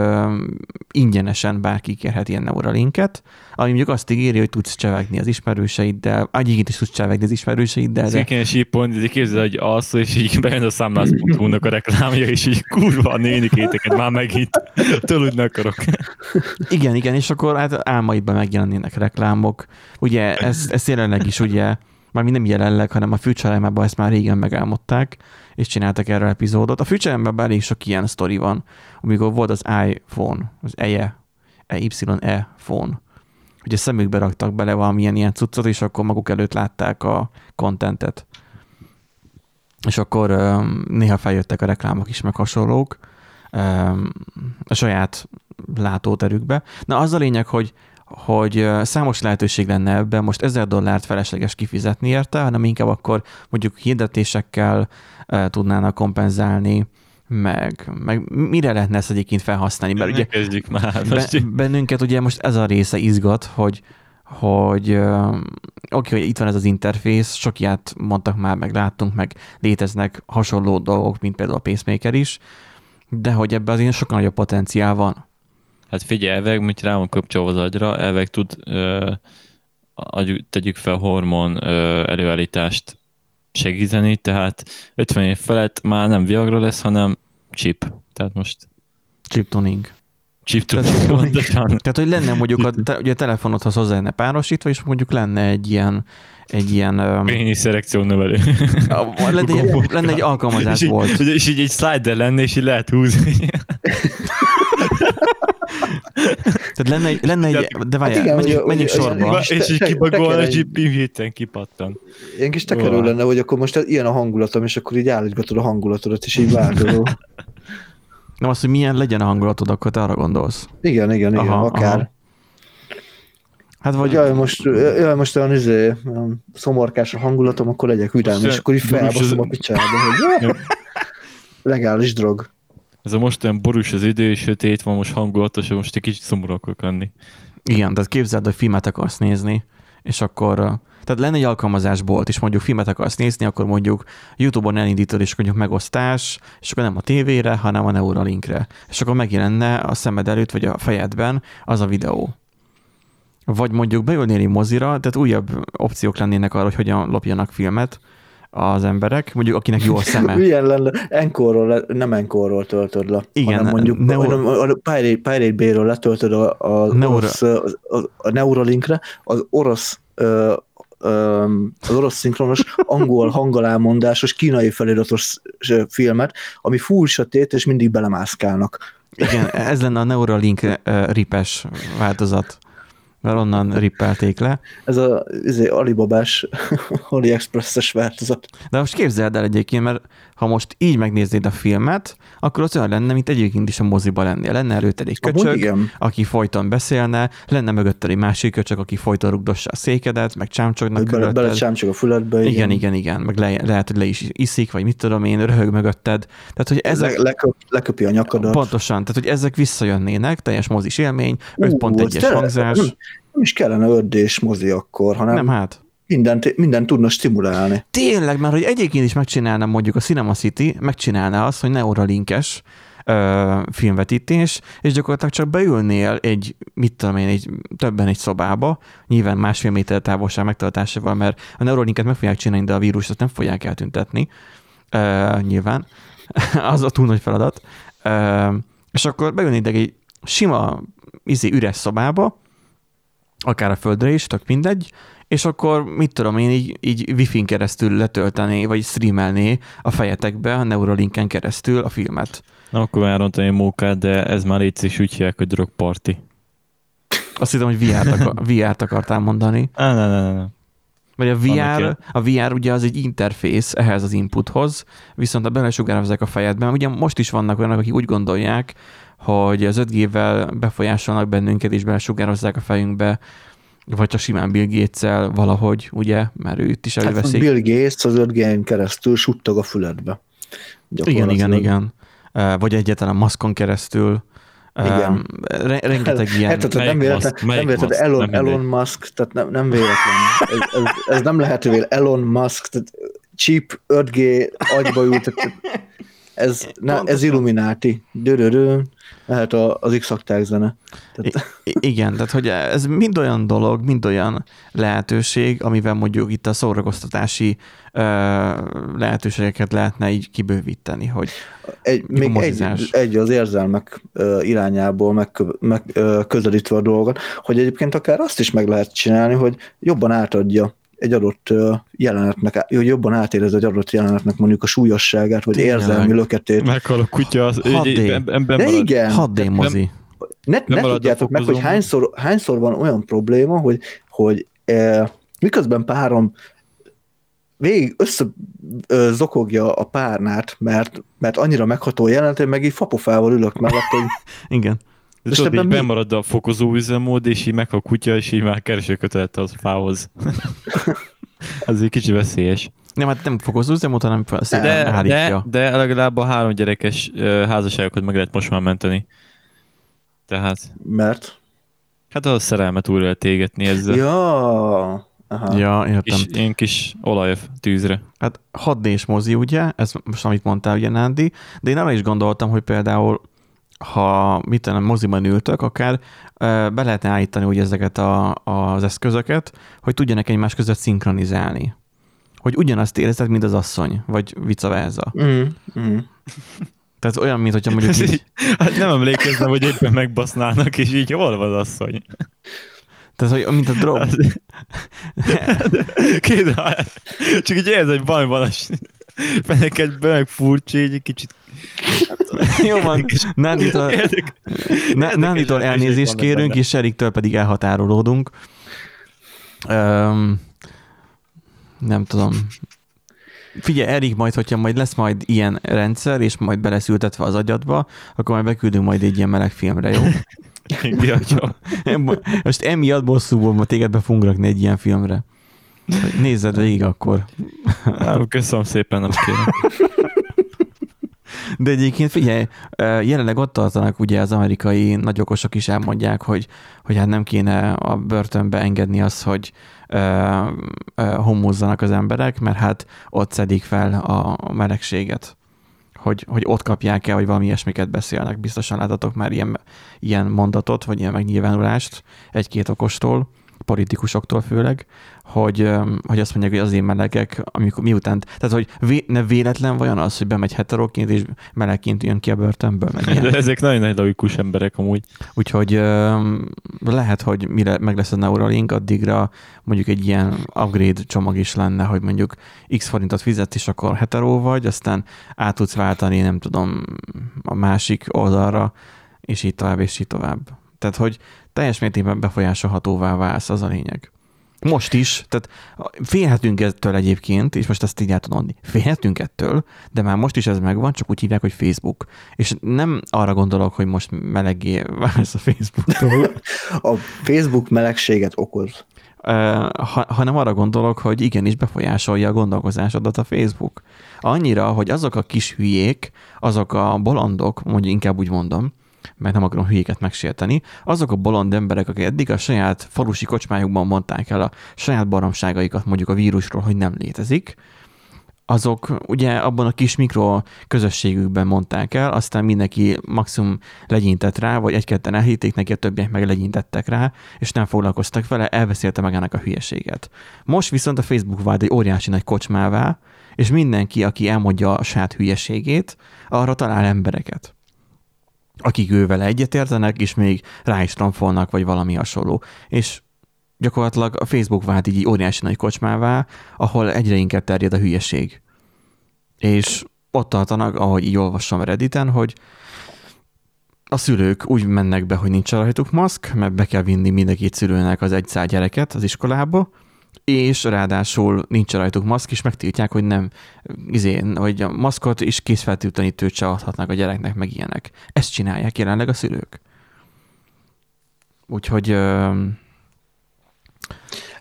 ingyenesen bárki kérhet ilyen Neuralinket, ami mondjuk azt ígéri, hogy tudsz csevegni az ismerőseiddel, egyébként is tudsz csevegni az ismerőseiddel, de Széken sípon, de képzeld, hogy az, és így bejön a számlász.hu-nak a reklámja, és így kurva a nénikéteket már megint tőlük akarok. Igen, igen, és akkor hát álmaidban megjelennének reklámok. Ugye ez, ez jelenleg is ugye, már mi nem jelenleg, hanem a future ezt már régen megálmodták, és csináltak erről epizódot. A future elég sok ilyen sztori van, amikor volt az iPhone, az EYE, EYE phone, hogy a szemükbe raktak bele valamilyen ilyen cuccot, és akkor maguk előtt látták a kontentet. És akkor néha feljöttek a reklámok is, meg hasonlók öm, a saját látóterükbe. Na az a lényeg, hogy hogy számos lehetőség lenne ebben, most 1000 dollárt felesleges kifizetni érte, hanem inkább akkor mondjuk hirdetésekkel tudnának kompenzálni, meg, meg mire lehetne ezt egyébként felhasználni, mert ugye kezdjük már. be, bennünket ugye most ez a része izgat, hogy hogy oké, hogy itt van ez az interfész, sok ilyet mondtak már, meg láttunk, meg léteznek hasonló dolgok, mint például a pacemaker is, de hogy ebben azért sokkal nagyobb potenciál van. Hát figyelj, elveg, mint rá van kapcsolva az agyra, elveg tud, ö, adjuk, tegyük fel hormon ö, előállítást segíteni, tehát 50 év felett már nem Viagra lesz, hanem chip. Tehát most Chip tuning. chip Tehát- pontosan. Tehát, hogy lenne mondjuk a, te, ugye a telefonodhoz hozzá lenne párosítva, és mondjuk lenne egy ilyen, egy ilyen, öm, Pénisz erekció növelő. lenne, egy, lenne egy alkalmazás és, így, volt. és így egy slider lenne, és így lehet húzni. Tehát lenne egy, lenne egy de várjál, igen, menjünk, ugye- menjünk ugye- sorba. És így kibagol, és egy- így héten kipattan. Ilyen kis tekerő lenne, hogy akkor most ilyen a hangulatom, és akkor így állítgatod a hangulatodat, és így változol. Nem az, hogy milyen legyen a hangulatod, akkor te arra gondolsz. Igen, igen, igen, Aha, akár. aha. Hát vagy, Jaj, most, jaj, most olyan, izé, szomorkás a hangulatom, akkor legyek Most, és akkor így felbaszom a picsába, hogy legális drog. Ez a most olyan borús az idő, sötét van, most hangulatos, most egy kicsit szomorú akarok lenni. Igen, tehát képzeld, hogy filmet akarsz nézni, és akkor tehát lenne egy alkalmazásbolt, és mondjuk filmet akarsz nézni, akkor mondjuk YouTube-on elindítod, és mondjuk megosztás, és akkor nem a tévére, hanem a Neuralinkre. És akkor megjelenne a szemed előtt, vagy a fejedben az a videó. Vagy mondjuk beülnél mozira, tehát újabb opciók lennének arra, hogy hogyan lopjanak filmet az emberek, mondjuk akinek jó a szeme. Milyen lenne? Enkorról, nem Enkorról töltöd le, Igen, hanem mondjuk hanem a Pirate, Pirate Bay-ről letöltöd a, a, Neura- orosz, a, a Neuralinkre, az orosz ö, ö, az orosz szinkronos, angol hangalámondásos, kínai feliratos filmet, ami full sötét, és mindig belemászkálnak. Igen, ez lenne a Neuralink ripes változat. Mert onnan rippelték le. Ez a izé, Alibabás, AliExpress-es változat. De most képzeld el egyébként, mert ha most így megnéznéd a filmet, akkor az olyan lenne, mint egyébként is a moziba lennél. Lenne előtted egy köcsög, igen. aki folyton beszélne, lenne mögötted egy másik köcsög, aki folyton rugdossa a székedet, meg csámcsognak bele, körülötted. bele csámcsog a füledbe. igen, igen, igen, meg le, lehet, hogy le is iszik, vagy mit tudom én, röhög mögötted. Tehát, hogy ezek, Le, leköp, leköpi a nyakadat. pontosan, tehát, hogy ezek visszajönnének, teljes mozis élmény, Ú, 5.1-es tényleg, hangzás. Nem, is kellene ördés mozi akkor, hanem Nem, hát. mindent, mindent tudna stimulálni. Tényleg, mert hogy egyébként is megcsinálna mondjuk a Cinema City, megcsinálná azt, hogy Neuralinkes ö, filmvetítés, és gyakorlatilag csak beülnél egy, mit tudom én, egy, többen egy szobába, nyilván másfél méter távolság megtartásával, mert a Neuralinket meg fogják csinálni, de a vírust azt nem fogják eltüntetni, ö, nyilván. az a túl nagy feladat. Ö, és akkor beülnéd egy sima izé, üres szobába, akár a földre is, tök mindegy, és akkor mit tudom én, így, így wifi-n keresztül letöltené, vagy streamelné a fejetekbe a Neuralinken keresztül a filmet. Na, akkor rontani a mókát, de ez már itt is úgy hívják, hogy drog party. Azt hittem, hogy VR-t, akar, VR-t akartál mondani. Ne, ne, ne, ne. Vagy a VR, a VR ugye az egy interfész ehhez az inputhoz, viszont ha belesugározzák a fejedben, ugye most is vannak olyanok, akik úgy gondolják, hogy az 5G-vel befolyásolnak bennünket, és belesugározzák a fejünkbe, vagy csak simán Bill gates valahogy, ugye, mert ő itt is Hát előveszik. Bill Gates az 5 keresztül suttog a füledbe. Igen, igen, igen. Vagy egyáltalán maszkon keresztül. Igen. re- rengeteg ilyen... Hát, tehát nem véletlen, Musk? Nem véletlen Musk? Elon, Nem. Elon Musk, tehát nem, nem véletlen. Ez, ez, ez nem lehet véletlen. Elon Musk, tehát cheap 5G agyba ült, tehát ez, ne, ez Illuminati. Dörörő, lehet a- az x zene. Tehát, I- igen, tehát hogy ez mind olyan dolog, mind olyan lehetőség, amivel mondjuk itt a szórakoztatási ö, lehetőségeket lehetne így kibővíteni, hogy egy, még egy, egy az érzelmek ö, irányából meg, meg ö, közelítve a dolgot, hogy egyébként akár azt is meg lehet csinálni, hogy jobban átadja egy adott jelenetnek, hogy jobban átérez egy adott jelenetnek mondjuk a súlyosságát, vagy Tényleg. érzelmi löketét. Meghal a kutya, az, Hadd egy, él. em- ember De marad. igen, 6D mozi. ne, ne tudjátok meg, hogy hányszor, hányszor van olyan probléma, hogy, hogy e, miközben párom végig össze ö, zokogja a párnát, mert, mert annyira megható én meg így fapofával ülök mellett, hogy Igen. És És tudod, így mi- bemarad a fokozó üzemmód, és így meghal a kutya, és így már keresőkötelet az fához. Ez egy kicsi veszélyes. Nem, hát nem fokozó üzemot, hanem szépen De, de, de legalább a három gyerekes házasságokat meg lehet most már menteni. Tehát, mert... hát az a szerelmet újra lehet égetni ezzel. Ja. Aha. Ja, értem. Kis, ilyen kis olaj tűzre. Hát 6D-s mozi, ugye, ez most amit mondtál, ugye Nándi, de én arra is gondoltam, hogy például ha mit tudom, moziban ültök, akár be lehetne állítani úgy ezeket a, az eszközöket, hogy tudjanak egymás között szinkronizálni. Hogy ugyanazt érezted, mint az asszony, vagy vice versa. Mm, mm. Tehát olyan, mint hogyha mondjuk így, így, hát nem emlékeznem, hogy éppen megbasznának, és így hol van az asszony. tehát, hogy mint a drog. Két, csak így érzed, hogy valami van a fenekedben, meg furcsa, így egy kicsit Jó van, Nánditól, Nánditól elnézést kérünk, és Eriktől pedig elhatárolódunk. Um, nem tudom. Figyelj, Erik, majd, hogyha majd lesz majd ilyen rendszer, és majd beleszültetve az agyadba, akkor majd beküldünk majd egy ilyen meleg filmre, jó? Most emiatt bosszúból ma téged be fogunk rakni egy ilyen filmre. Nézzed végig akkor. Köszönöm szépen, nem kérem. De egyébként figyelj, jelenleg ott tartanak ugye az amerikai nagyokosok is elmondják, hogy, hogy hát nem kéne a börtönbe engedni azt, hogy homózzanak az emberek, mert hát ott szedik fel a melegséget hogy, hogy ott kapják el, vagy valami ilyesmiket beszélnek. Biztosan látatok már ilyen, ilyen mondatot, vagy ilyen megnyilvánulást egy-két okostól, politikusoktól főleg, hogy, hogy azt mondják, hogy azért melegek, amikor miután, tehát hogy vé, ne véletlen vajon az, hogy bemegy heteroként és melegként jön ki a börtönből. Meg De ezek nagyon nagy logikus emberek amúgy. Úgyhogy lehet, hogy mire meg lesz a Neuralink, addigra mondjuk egy ilyen upgrade csomag is lenne, hogy mondjuk x forintot fizet, és akkor hetero vagy, aztán át tudsz váltani, nem tudom, a másik oldalra, és így tovább, és így tovább. Tehát, hogy teljes mértékben befolyásolhatóvá válsz, az a lényeg. Most is, tehát félhetünk ettől egyébként, és most ezt így el tudom mondani, félhetünk ettől, de már most is ez megvan, csak úgy hívják, hogy Facebook. És nem arra gondolok, hogy most melegé válsz a Facebooktól. a Facebook melegséget okoz. Ha, hanem arra gondolok, hogy igenis befolyásolja a gondolkozásodat a Facebook. Annyira, hogy azok a kis hülyék, azok a bolondok, mondjuk inkább úgy mondom, mert nem akarom hülyéket megsérteni, azok a bolond emberek, akik eddig a saját falusi kocsmájukban mondták el a saját baromságaikat mondjuk a vírusról, hogy nem létezik, azok ugye abban a kis mikro közösségükben mondták el, aztán mindenki maximum legyintett rá, vagy egy-ketten elhitték neki, a többiek meg legyintettek rá, és nem foglalkoztak vele, elbeszélte magának a hülyeséget. Most viszont a Facebook vált egy óriási nagy kocsmává, és mindenki, aki elmondja a saját hülyeségét, arra talál embereket akik ővel egyetértenek, és még rá is tramfolnak, vagy valami hasonló. És gyakorlatilag a Facebook vált így óriási nagy kocsmává, ahol egyre inkább terjed a hülyeség. És ott tartanak, ahogy így olvassam Redditen, hogy a szülők úgy mennek be, hogy nincs rajtuk maszk, mert be kell vinni mindenki szülőnek az egy gyereket az iskolába, és ráadásul nincs rajtuk maszk, és megtiltják, hogy nem, izé, hogy a maszkot és készfeltűtlenítőt se adhatnak a gyereknek, meg ilyenek. Ezt csinálják jelenleg a szülők. Úgyhogy...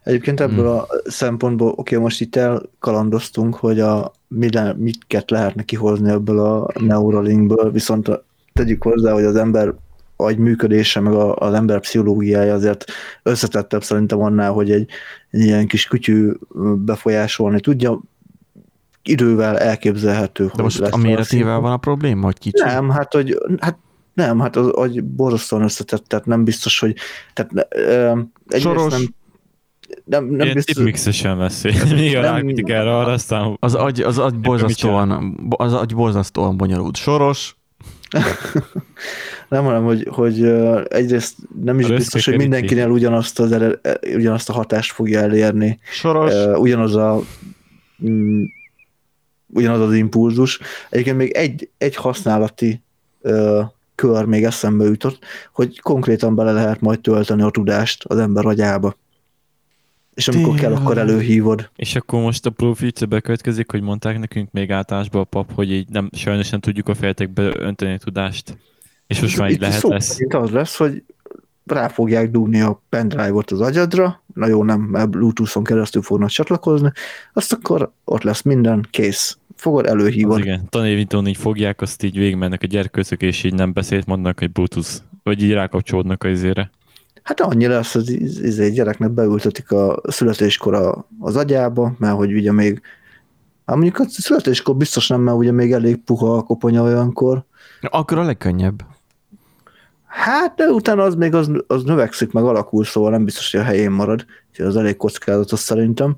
Egyébként ebből hmm. a szempontból, oké, most itt elkalandoztunk, hogy a, miket lehetne kihozni ebből a Neuralinkből, viszont tegyük hozzá, hogy az ember agy működése, meg a, az ember pszichológiája azért összetettebb szerintem annál, hogy egy, egy ilyen kis kütyű befolyásolni tudja, idővel elképzelhető. De most a méretével van a probléma, hogy kicsi? Nem, hát, hogy, hát nem, hát az agy borzasztóan összetett, tehát nem biztos, hogy tehát, uh, Soros, nem, nem, nem Ilyen biztos... mixesen lesz. Még a erre arra, aztán... Az agy, az agy borzasztóan, az agy borzasztóan bonyolult. Soros, nem, hanem, hogy, hogy egyrészt nem is biztos, hogy mindenkinél ugyanazt, az, ugyanazt a hatást fogja elérni. Soros. Ugyanaz a mm, ugyanaz az impulzus. Egyébként még egy, egy használati kör még eszembe jutott, hogy konkrétan bele lehet majd tölteni a tudást az ember agyába. És amikor Tényleg. kell, akkor előhívod. És akkor most a profit bekövetkezik, hogy mondták nekünk még általánosban a pap, hogy így nem, sajnos nem tudjuk a fejtekbe önteni a tudást. És most már így lehet szó lesz. az lesz, hogy rá fogják dugni a pendrive-ot az agyadra, na jó, nem, mert Bluetooth-on keresztül fognak csatlakozni, azt akkor ott lesz minden, kész. Fogod, előhívod. Az igen, tanévítón így fogják, azt így végigmennek a gyerkőcök, és így nem beszélt, mondnak, hogy Bluetooth, vagy így rákapcsolódnak az izére. Hát annyi lesz, hogy izé, gyereknek beültetik a születéskor az agyába, mert hogy ugye még, hát mondjuk a születéskor biztos nem, mert ugye még elég puha a koponya olyankor. Akkor a legkönnyebb. Hát, de utána az még az, az növekszik, meg alakul, szóval nem biztos, hogy a helyén marad, úgyhogy az elég kockázatos szerintem.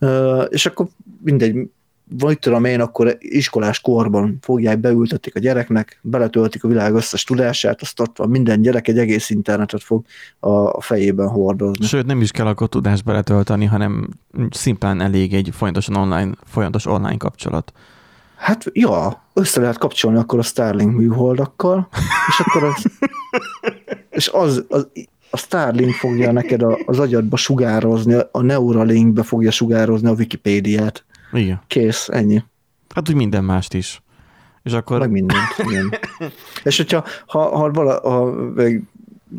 Uh, és akkor mindegy, vagy tudom én, akkor iskolás korban fogják, beültetik a gyereknek, beletöltik a világ összes tudását, azt ott van minden gyerek egy egész internetet fog a fejében hordozni. Sőt, nem is kell akkor tudást beletölteni, hanem szimplán elég egy folyamatosan online, folyamatos online kapcsolat. Hát, ja, össze lehet kapcsolni akkor a Starlink műholdakkal, és akkor az, és az, az a Starlink fogja neked az agyadba sugározni, a Neuralinkbe fogja sugározni a Wikipédiát. Igen. Kész, ennyi. Hát úgy minden mást is. És akkor... Meg mindent, igen. És hogyha ha, ha, vala, ha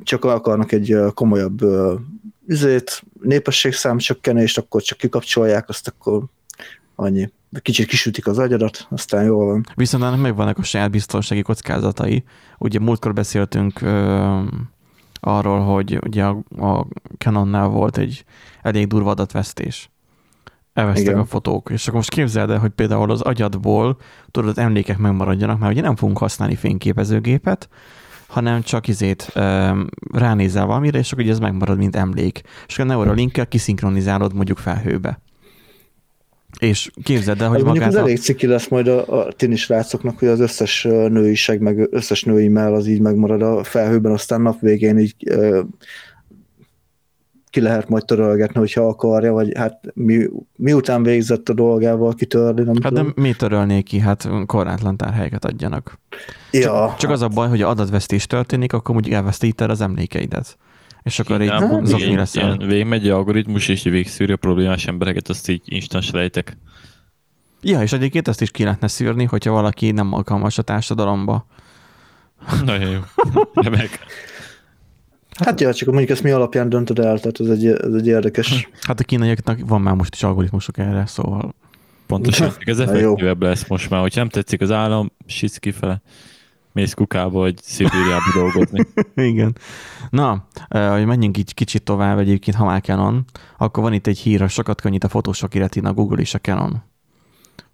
csak akarnak egy komolyabb üzét, népességszám csökkenést, akkor csak kikapcsolják, azt akkor annyi. kicsit kisütik az agyadat, aztán jól van. Viszont ennek megvannak a saját biztonsági kockázatai. Ugye múltkor beszéltünk ö, arról, hogy ugye a, a Canonnál volt egy elég durva adatvesztés. Elvesztek Igen. a fotók. És akkor most képzeld el, hogy például az agyadból tudod, az emlékek megmaradjanak, mert ugye nem fogunk használni fényképezőgépet, hanem csak izét ö, ránézel valamire, és akkor ugye ez megmarad, mint emlék. És akkor a Neuralinkkel kiszinkronizálod mondjuk felhőbe. És képzeld el, hogy Hogy mondjuk magát a... elég ciki lesz majd a, a tini srácoknak, hogy az összes nőiség, meg összes női mell az így megmarad a felhőben, aztán nap végén így ö, ki lehet majd törölgetni, hogyha akarja, vagy hát mi, miután végzett a dolgával kitörni, nem Hát tudom. de mi törölnék ki? Hát korlátlan tárhelyeket adjanak. ja, Csak az a baj, hogy adatvesztés történik, akkor mondjuk elvesztíted az emlékeidet. És akkor így zokni leszel. Végigmegy a algoritmus, és végigszűri a problémás embereket, azt így instant selejtek. Ja, és egyébként ezt is ki lehetne szűrni, hogyha valaki nem alkalmas a társadalomba. Nagyon jó. Remek. Hát ja, csak mondjuk ezt mi alapján döntöd el, tehát ez egy, ez egy érdekes. Hát a kínaiaknak van már most is algoritmusok erre, szóval Pontosan. Ez effektívebb lesz most már. Hogyha nem tetszik az állam, sisz kifele. Mész kukába, vagy Szibériába dolgozni. igen. Na, hogy menjünk így kicsit tovább egyébként, ha már Canon, akkor van itt egy hír, hogy sokat könnyít a Photoshop a Google és a Canon.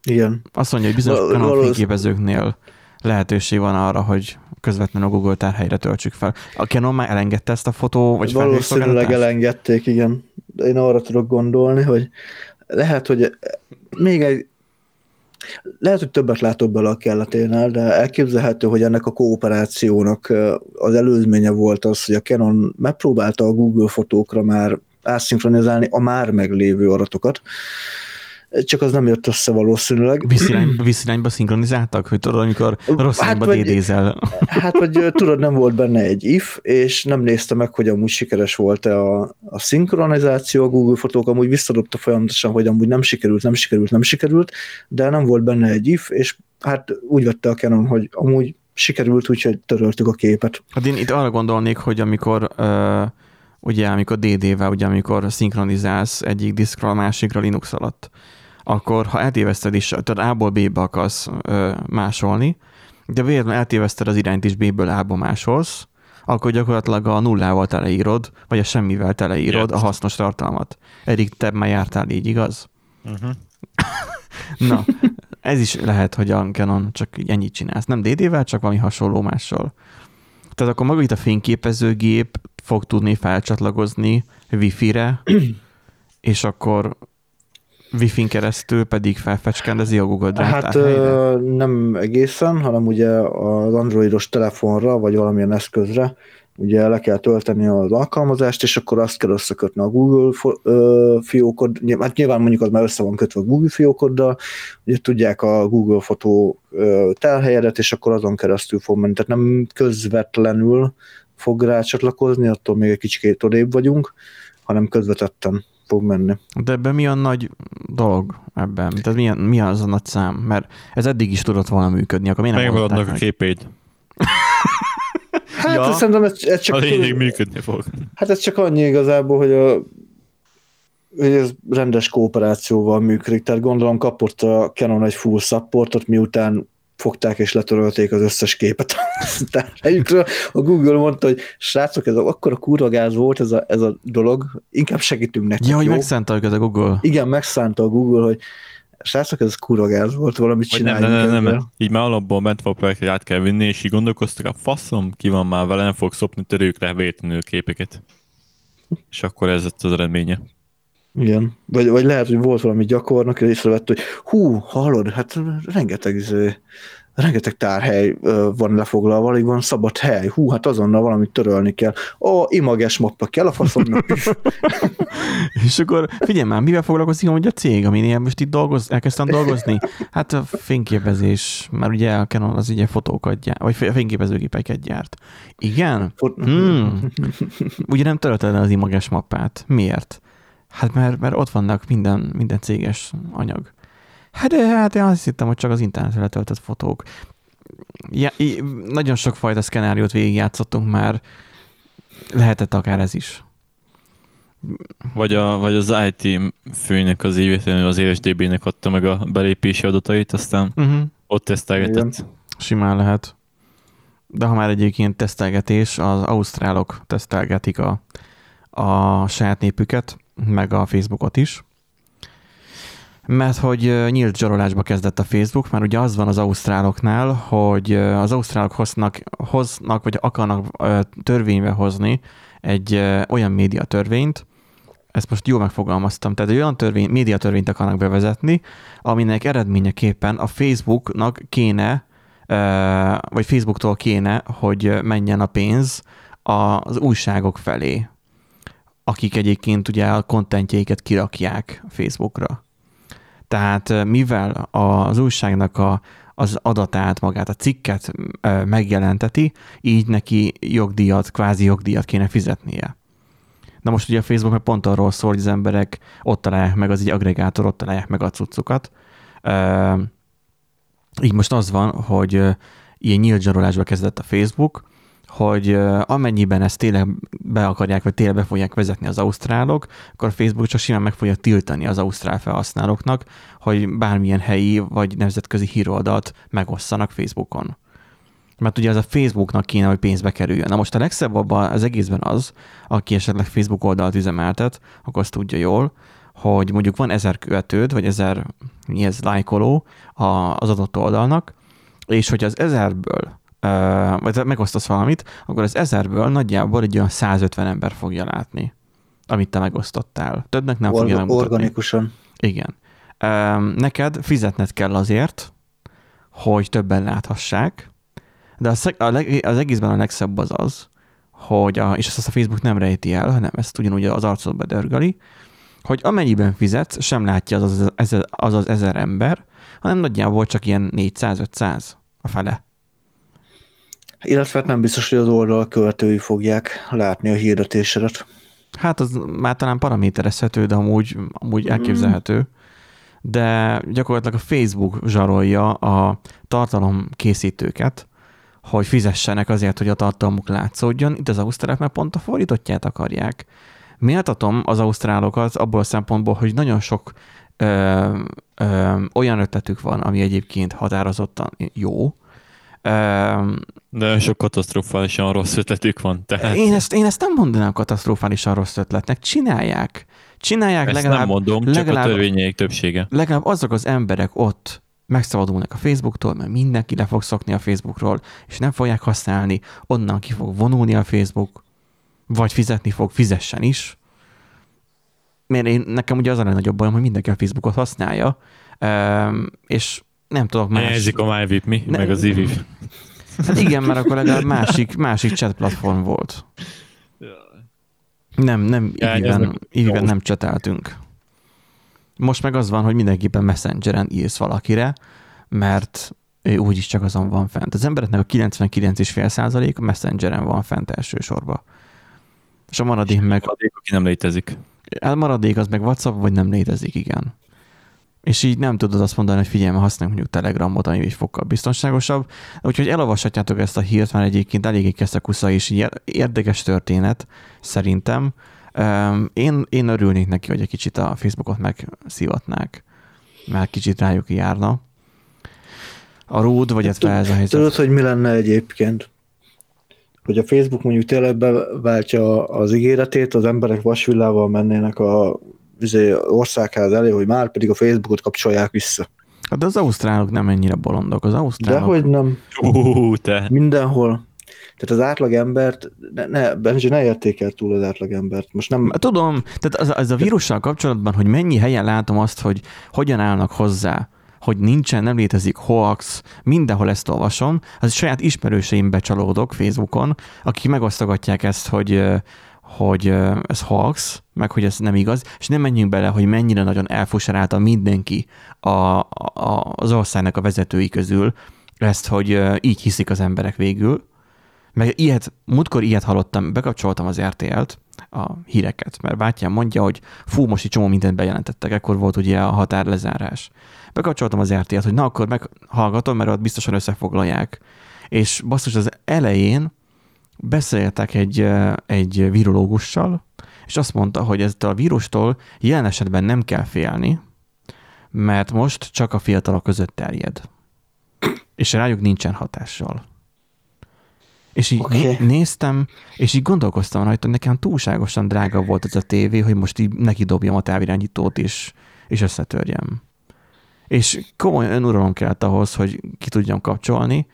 Igen. Azt mondja, hogy bizonyos Val- Canon fényképezőknél lehetőség van arra, hogy közvetlenül a Google tárhelyre töltsük fel. A Canon már elengedte ezt a fotó, vagy Valószínűleg elengedték, igen. De én arra tudok gondolni, hogy lehet, hogy még egy lehet, hogy többet látok bele a kelleténél, de elképzelhető, hogy ennek a kooperációnak az előzménye volt az, hogy a Canon megpróbálta a Google fotókra már ászinkronizálni a már meglévő adatokat, csak az nem jött össze valószínűleg. Vízirány, vízirányba szinkronizáltak, hogy tudod, amikor rossz Hát irányba dédézel. Hát, vagy tudod, nem volt benne egy if, és nem nézte meg, hogy amúgy sikeres volt-e a, a szinkronizáció, a Google fotók amúgy visszadobta folyamatosan, hogy amúgy nem sikerült, nem sikerült, nem sikerült, de nem volt benne egy if, és hát úgy vette a Canon, hogy amúgy sikerült, úgyhogy töröltük a képet. Hát én itt arra gondolnék, hogy amikor uh, ugye amikor DD-vel, ugye amikor szinkronizálsz egyik diszkről a másikra Linux alatt, akkor ha eltéveszted is, tehát A-ból B-be akarsz uh, másolni, de véletlenül eltéveszted az irányt is B-ből A-ba másolsz, akkor gyakorlatilag a nullával teleírod, vagy a semmivel teleírod Yes. a hasznos tartalmat. Eddig te már jártál így, igaz? Uh-huh. Na, ez is lehet, hogy a Canon csak ennyit csinálsz. Nem DD-vel, csak valami hasonló mással. Tehát akkor maga itt a fényképezőgép fog tudni felcsatlakozni Wi-Fi-re, és akkor Wi-Fi-n keresztül pedig felfecskendezi a Google Drive Hát tárhelyre. nem egészen, hanem ugye az androidos telefonra, vagy valamilyen eszközre ugye le kell tölteni az alkalmazást, és akkor azt kell összekötni a Google fiókod, hát nyilván mondjuk az már össze van kötve a Google fiókoddal, ugye tudják a Google fotó telhelyedet, és akkor azon keresztül fog menni, tehát nem közvetlenül fog rácsatlakozni, attól még egy kicsikét odébb vagyunk, hanem közvetetten fog menni. De ebben mi a nagy dolog ebben? Tehát mi, a, mi az a nagy szám? Mert ez eddig is tudott volna működni, akkor miért nem Megmaradnak a képeid. Hát Ja. ja. szerintem ez, ez csak A lényeg működni fog. Hát ez csak annyi igazából, hogy, a, hogy ez rendes kooperációval működik, tehát gondolom kapott a Canon egy full supportot, miután fogták és letörölték az összes képet a tárhelyükről. A Google mondta, hogy srácok, ez a, akkora kurva gáz volt ez a, ez a dolog, inkább segítünk nektek, Ja, hogy jó? megszántaljuk ez a Google. Igen, megszánta a Google, hogy srácok, ez kurva gáz volt, valamit nem, csináljunk nem, nem, nem, ezzel. Így már alapból ment van a projekt, hogy át kell vinni, és így gondolkoztak, a faszom, ki van már vele, nem fog szopni törőkre véletlenül képeket. És akkor ez lett az eredménye. Igen. Vagy, vagy lehet, hogy volt valami gyakornok, és észrevett, hogy hú, hallod, hát rengeteg, izé, rengeteg tárhely van lefoglalva, alig van szabad hely. Hú, hát azonnal valamit törölni kell. Ó, images mappa kell a faszomnak. És akkor figyelj már, mivel foglalkozik amúgy a cég, aminél most itt dolgoz, elkezdtem dolgozni? Hát a fényképezés, mert ugye a Canon az ugye fotókat gyárt, vagy fényképezőgépeket gyárt. Igen? Fot- Hmm. Ugye nem törölted az images mappát. Miért? Hát mert, mert ott vannak minden, minden céges anyag. Hát, de, hát én azt hittem, hogy csak az internetre letöltött fotók. Ja, í- nagyon sok fajta szkenáriót végigjátszottunk már, lehetett akár ez is. Vagy, a, vagy az IT főnek az évétlenül az ESDB-nek adta meg a belépési adatait, aztán Uh-huh. ott tesztelgetett. Igen. Simán lehet. De ha már egyébként tesztelgetés, az ausztrálok tesztelgetik a, a saját népüket, meg a Facebookot is. Mert hogy nyílt zsarolásba kezdett a Facebook, mert ugye az van az ausztráloknál, hogy az ausztrálok hoznak, hoznak vagy akarnak törvénybe hozni egy olyan média törvényt, ezt most jól megfogalmaztam, tehát egy olyan törvény, média törvényt akarnak bevezetni, aminek eredményeképpen a Facebooknak kéne, vagy Facebooktól kéne, hogy menjen a pénz az újságok felé, akik egyébként ugye a kontentjeiket kirakják Facebookra. Tehát mivel az újságnak a, az adatát, magát, a cikket megjelenteti, így neki jogdíjat, kvázi jogdíjat kéne fizetnie. Na most ugye a Facebook meg pont arról szól, hogy az emberek ott találják meg, az egy agregátor, ott találják meg a cuccokat. Ö, így most az van, hogy ilyen nyílt zsarolásba kezdett a Facebook, hogy amennyiben ezt tényleg be akarják, vagy tényleg be fogják vezetni az ausztrálok, akkor a Facebook csak simán meg fogja tiltani az ausztrál felhasználóknak, hogy bármilyen helyi vagy nemzetközi híroldalt megosszanak Facebookon. Mert ugye ez a Facebooknak kéne, hogy pénzbe kerüljön. Na most a legszebb abban az egészben az, aki esetleg Facebook oldalt üzemeltet, akkor azt tudja jól, hogy mondjuk van ezer követőd, vagy ezer mi ez, lájkoló az adott oldalnak, és hogy az ezerből vagy megosztasz valamit, akkor az ezerből nagyjából egy olyan 150 ember fogja látni, amit te megosztottál. Többnek nem fogja Orga- megmutatni. organikusan. Igen. Neked fizetned kell azért, hogy többen láthassák, de az egészben a legszebb az az, hogy a, és ezt a Facebook nem rejti el, hanem ezt ugyanúgy az arcodba dörgeli, hogy amennyiben fizetsz, sem látja az az, az, az ezer ember, hanem nagyjából csak ilyen 400-500 a fele. Illetve hát nem biztos, hogy az oldal követői fogják látni a hirdetésedet. Hát az már talán paraméterezhető, de amúgy, amúgy elképzelhető. De gyakorlatilag a Facebook zsarolja a tartalom készítőket, hogy fizessenek azért, hogy a tartalmuk látszódjon. Itt az ausztrálok meg pont a fordítottját akarják. Méltatom az ausztrálokat abból a szempontból, hogy nagyon sok ö, ö, olyan ötletük van, ami egyébként határozottan jó. De sok katasztrofálisan rossz ötletük van. Tehát én, ezt, én ezt nem mondanám katasztrofálisan rossz ötletnek. Csinálják. Csinálják ezt legalább nem mondom, csak legalább- a törvényeik többsége. legalább azok az emberek ott megszabadulnak a Facebooktól, mert mindenki le fog szokni a Facebookról, és nem fogják használni, onnan ki fog vonulni a Facebook, vagy fizetni fog, fizessen is. Mert én, nekem ugye az a legnagyobb bajom, hogy mindenki a Facebookot használja, Üm, és nem tudok más... Elzik a MyVip mi, Ne- meg az IVIV. Hát igen, mert akkor legalább másik, másik chat platform volt. Nem, nem, Iviben, Iviben nem cseteltünk. Most meg az van, hogy mindenképpen Messengeren írsz valakire, mert ő úgyis csak azon van fent. Az embereknek a 99,5% a Messengeren van fent elsősorban. És a maradék meg, Addig, aki nem létezik. a maradék az meg WhatsApp, vagy nem létezik, igen. És így nem tudod azt mondani, hogy figyelj, mert használjuk mondjuk Telegramot, ami egy fokkal biztonságosabb. Úgyhogy elolvashatjátok ezt a hírt, mert egyébként eléggé keszekusza így érdekes történet, szerintem. Én, én örülnék neki, hogy egy kicsit a Facebookot megszivatnák, mert kicsit rájuk járna. A ród, vagy hát ez a helyzet. Tudod, hogy mi lenne egyébként? Hogy a Facebook mondjuk tényleg beváltja az ígéretét, az emberek vasvillával mennének a izé, országház elé, hogy már pedig a Facebookot kapcsolják vissza. Hát De az ausztrálok nem ennyire bolondok. Az ausztrálok... Dehogy nem, Ú, te. mindenhol. Tehát az átlag embert, ne, ne, Benji, ne értékel túl az átlag embert. Most nem, Tudom, tehát az, az a vírussal kapcsolatban, hogy mennyi helyen látom azt, hogy hogyan állnak hozzá, hogy nincsen, nem létezik hoax, mindenhol ezt olvasom, az saját ismerőseimbe csalódok Facebookon, akik megosztogatják ezt, hogy, hogy ez hoax, meg hogy ez nem igaz, és nem menjünk bele, hogy mennyire nagyon elfuserálta mindenki a, a, az országnak a vezetői közül ezt, hogy így hiszik az emberek végül, meg ilyet, múltkor ilyet hallottam, bekapcsoltam az RTL-t, a híreket, mert bátyám mondja, hogy fú, most egy csomó mindent bejelentettek, ekkor volt ugye a határlezárás. Bekapcsoltam az RTL-t, hogy na akkor meghallgatom, mert ott biztosan összefoglalják. És basszus, az elején beszéltek egy, egy virológussal, és azt mondta, hogy ezt a vírustól jelen esetben nem kell félni, mert most csak a fiatalok között terjed. És rájuk nincsen hatással. És így okay. néztem, és így gondolkoztam rajta, hogy nekem túlságosan drága volt ez a tévé, hogy most így neki dobjam a távirányítót, és, és összetörjem. És komoly önuralom kellett ahhoz, hogy ki tudjam kapcsolni,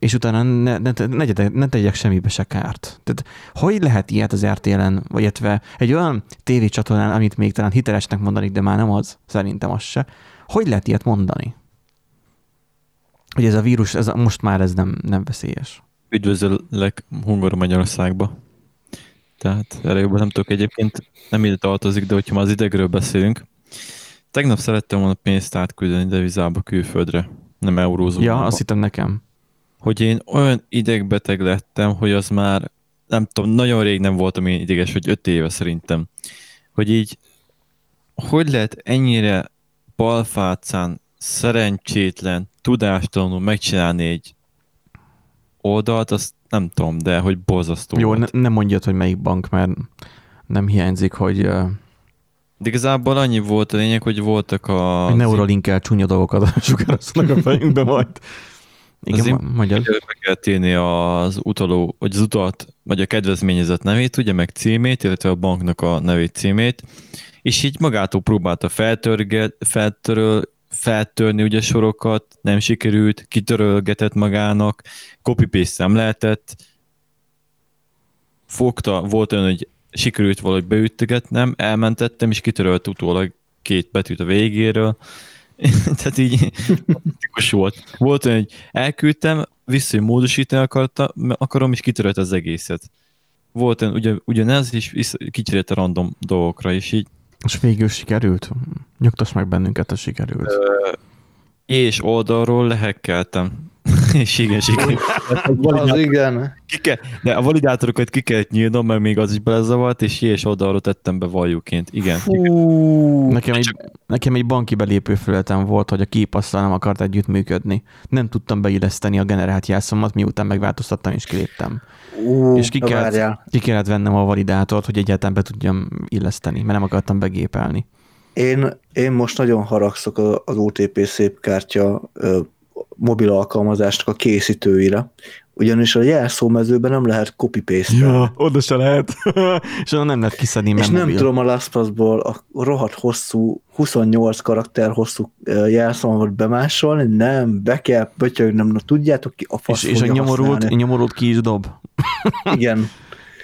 és utána ne, ne, ne, tegyek- ne tegyek semmibe se kárt. Tehát hogy lehet ilyet az RTL-en, vagy illetve egy olyan tévécsatornán, amit még talán hitelesnek mondanik, de már nem az, szerintem az se. Hogy lehet ilyet mondani? Hogy ez a vírus, ez a, most már ez nem, nem veszélyes. Üdvözöllek Hungar Magyarországba. Tehát jobban nem tudok egyébként, nem ide tartozik, de hogyha már az idegről beszélünk, tegnap szerettem volna pénzt átküldeni devizába külföldre, nem eurózónába. Ja, azt hittem nekem. Hogy én olyan idegbeteg lettem, hogy az már, nem tudom, nagyon rég nem voltam én ideges, hogy öt éve szerintem. Hogy így, hogy lehet ennyire balfácán, szerencsétlen, tudástalanul megcsinálni egy oldalt, azt nem tudom, de hogy borzasztó Jó, volt. ne, nem mondjad, hogy melyik bank, mert nem hiányzik, hogy, uh, De igazából annyi volt a lényeg, hogy voltak a... Neuralinkkel csúnya dolgokat sugároznak a fejünkbe majd. Igen, Az ma- mondjad. Be kell írni az utaló, vagy az utat, vagy a kedvezményezett nevét, ugye, meg címét, illetve a banknak a nevét, címét, és így magától próbálta feltörge, feltöröl, feltörni ugye sorokat, nem sikerült, kitörölgetett magának, copy nem lehetett, fogta, volt olyan, hogy sikerült valahogy beüttegetnem, elmentettem, és kitörölt utólag két betűt a végéről, tehát így tipikus volt. Volt olyan, hogy elküldtem, vissza, hogy módosítani akarta, akarom, és kitörölt az egészet. Volt olyan, ugyan, ugyanez, és kicserélt a random dolgokra, és így És végül sikerült? Nyugtass meg bennünket, hogy sikerült. és oldalról lehekkeltem. és igen, sikerült. Az igen. Ki kell, de a validátorokat ki kellett nyílnom, mert még az is belezavart, és és oldalról tettem be valjóként. Igen. Fú, Nekem egy, nekem egy banki belépő felületem volt, hogy a képasszal nem akart együttműködni. Nem tudtam beilleszteni a generált jelszomat, miután megváltoztattam és kiléptem. ú, és ki kellett, ki kellett vennem a validátort, hogy egyáltalán be tudjam illeszteni, mert nem akartam begépelni. Én, én most nagyon haragszok a- az OTP szépkártya ö, mobil alkalmazásnak a készítőire, ugyanis a jelszómezőben nem lehet copy paste Ja, oda se lehet. és onnan nem lehet kiszedni, És nem mobil. tudom a LastPass-ból a rohadt hosszú, 28 karakter hosszú ö, jelszavamat bemásolni, nem, be kell pötyögnöm, na tudjátok ki, a fasz és, és a nyomorult, nyomorult ki is dob. Igen,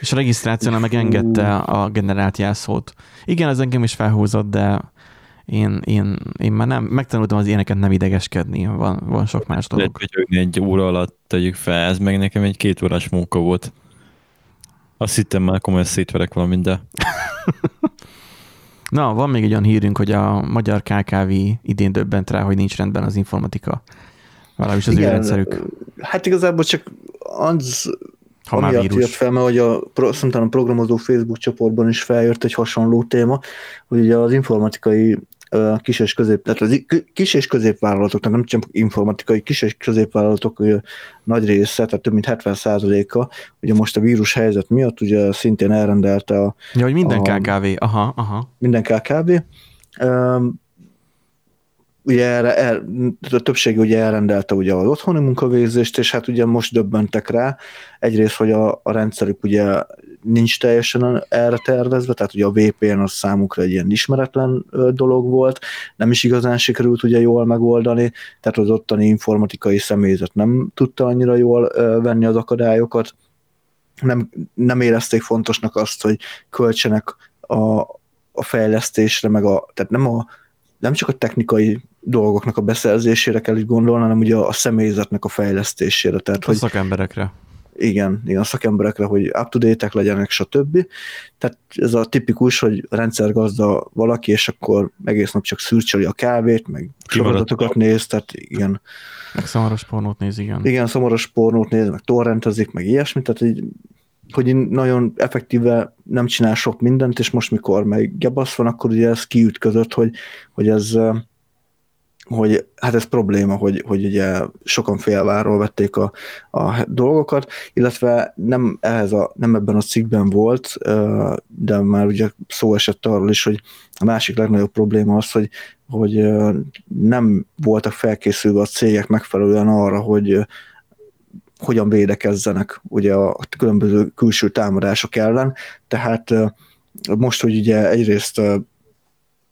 És a regisztrációnál meg engedte a generált jelszót. Igen, ez engem is felhúzott, de én, én, én már nem, megtanultam az ilyeneket nem idegeskedni, van, van sok más Lehet, dolog. hogy ők egy óra alatt tegyük fel, ez meg nekem egy két órás munka volt. Azt hittem már komolyan szétverek valamint, de Na, van még egy olyan hírünk, hogy a magyar KKV idén döbbent rá, hogy nincs rendben az informatika. Valahogy az ő rendszerük, hát igazából csak az ha már amiatt jött vírus. fel, mert hogy a, szerintem a programozó Facebook csoportban is feljött egy hasonló téma, hogy ugye az informatikai kis és közép, tehát az kis és középvállalatoknak, nem csak informatikai, kis és középvállalatok ö, nagy része, tehát több mint 70%-a, ugye most a vírus helyzet miatt ugye szintén elrendelte a Ja, hogy minden a- KKV, aha, aha. minden KKV. Üm, ugye erre, el, a többség ugye elrendelte ugye az otthoni munkavégzést, és hát ugye most döbbentek rá, egyrészt, hogy a, a rendszerük ugye nincs teljesen erre tervezve, tehát ugye a VPN az számukra egy ilyen ismeretlen dolog volt, nem is igazán sikerült ugye jól megoldani, tehát az ottani informatikai személyzet nem tudta annyira jól venni az akadályokat, nem, nem érezték fontosnak azt, hogy költsenek a, a fejlesztésre, meg a, tehát nem, a, nem csak a technikai dolgoknak a beszerzésére kell így gondolni, hanem ugye a személyzetnek a fejlesztésére. Tehát, A hogy szakemberekre. Igen, igen, a szakemberekre, hogy up to date legyenek, stb. Tehát ez a tipikus, hogy rendszergazda valaki, és akkor egész nap csak szürcsöli a kávét, meg sorozatokat néz, tehát igen. Meg szamaros pornót néz, igen. Igen, szomoros pornót néz, meg torrentezik, meg ilyesmi, tehát így, hogy nagyon effektíve nem csinál sok mindent, és most mikor meg gebasz van, akkor ugye ez kiütközött, hogy, hogy ez, hogy hát ez probléma, hogy, hogy ugye sokan félváról vették a, a dolgokat, illetve nem, ehhez a, nem ebben a cikkben volt, de már ugye szó esett arról is, hogy a másik legnagyobb probléma az, hogy, hogy nem voltak felkészülve a cégek megfelelően arra, hogy hogyan védekezzenek ugye a különböző külső támadások ellen, tehát most, hogy ugye egyrészt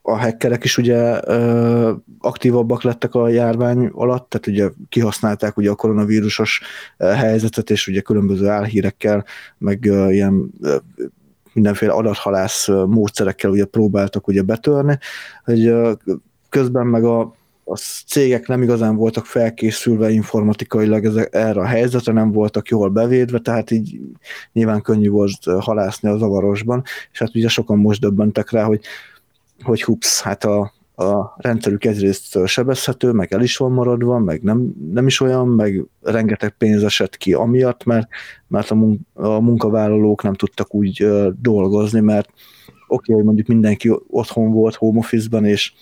a hackerek is ugye ö, aktívabbak lettek a járvány alatt, tehát ugye kihasználták ugye a koronavírusos helyzetet, és ugye különböző álhírekkel, meg ö, ilyen ö, mindenféle adathalász módszerekkel ugye próbáltak ugye betörni, hogy közben meg a, a cégek nem igazán voltak felkészülve informatikailag ezek, erre a helyzetre, nem voltak jól bevédve, tehát így nyilván könnyű volt halászni a zavarosban, és hát ugye sokan most döbbentek rá, hogy hogy hups, hát a, a rendszerük egyrészt sebezhető, meg el is van maradva, meg nem, nem is olyan, meg rengeteg pénz esett ki amiatt, mert, mert a, mun- a munkavállalók nem tudtak úgy dolgozni, mert oké, okay, hogy mondjuk mindenki otthon volt home office-ban, és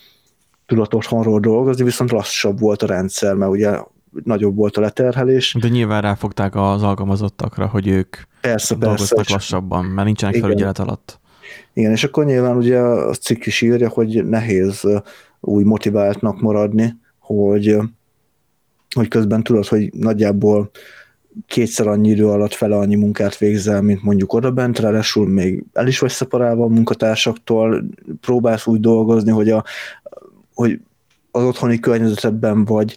tudott otthonról dolgozni, viszont lassabb volt a rendszer, mert ugye nagyobb volt a leterhelés. De nyilván ráfogták az alkalmazottakra, hogy ők persze, dolgoztak persze, lassabban, mert nincsenek felügyelet alatt. Igen, és akkor nyilván ugye a cikk is írja, hogy nehéz új motiváltnak maradni, hogy, hogy közben tudod, hogy nagyjából kétszer annyi idő alatt fele annyi munkát végzel, mint mondjuk oda bent, ráadásul még el is vagy szeparálva a munkatársaktól, próbálsz úgy dolgozni, hogy, a, hogy az otthoni környezetedben vagy,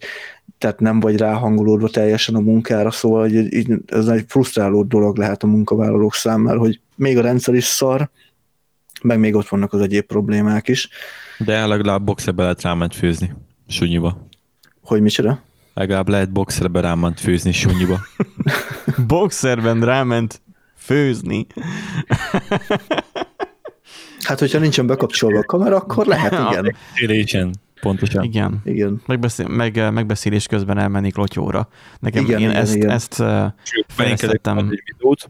tehát nem vagy ráhangolódva teljesen a munkára, szóval hogy ez egy frusztráló dolog lehet a munkavállalók számára, hogy még a rendszer is szar, meg még ott vannak az egyéb problémák is. De legalább boxerbe lehet ráment főzni, sunyiba. Hogy micsoda? Legalább lehet boxerbe ráment főzni sunyiba. Boxerben ráment főzni. hát, hogyha nincsen bekapcsolva a kamera, akkor lehet, igen. Télésen, pontosan. Igen. igen. Megbeszél, meg, megbeszélés közben elmenni klotyóra. Nekem igen, én igen, ezt, igen. ezt fejlesztettem. Egy videót,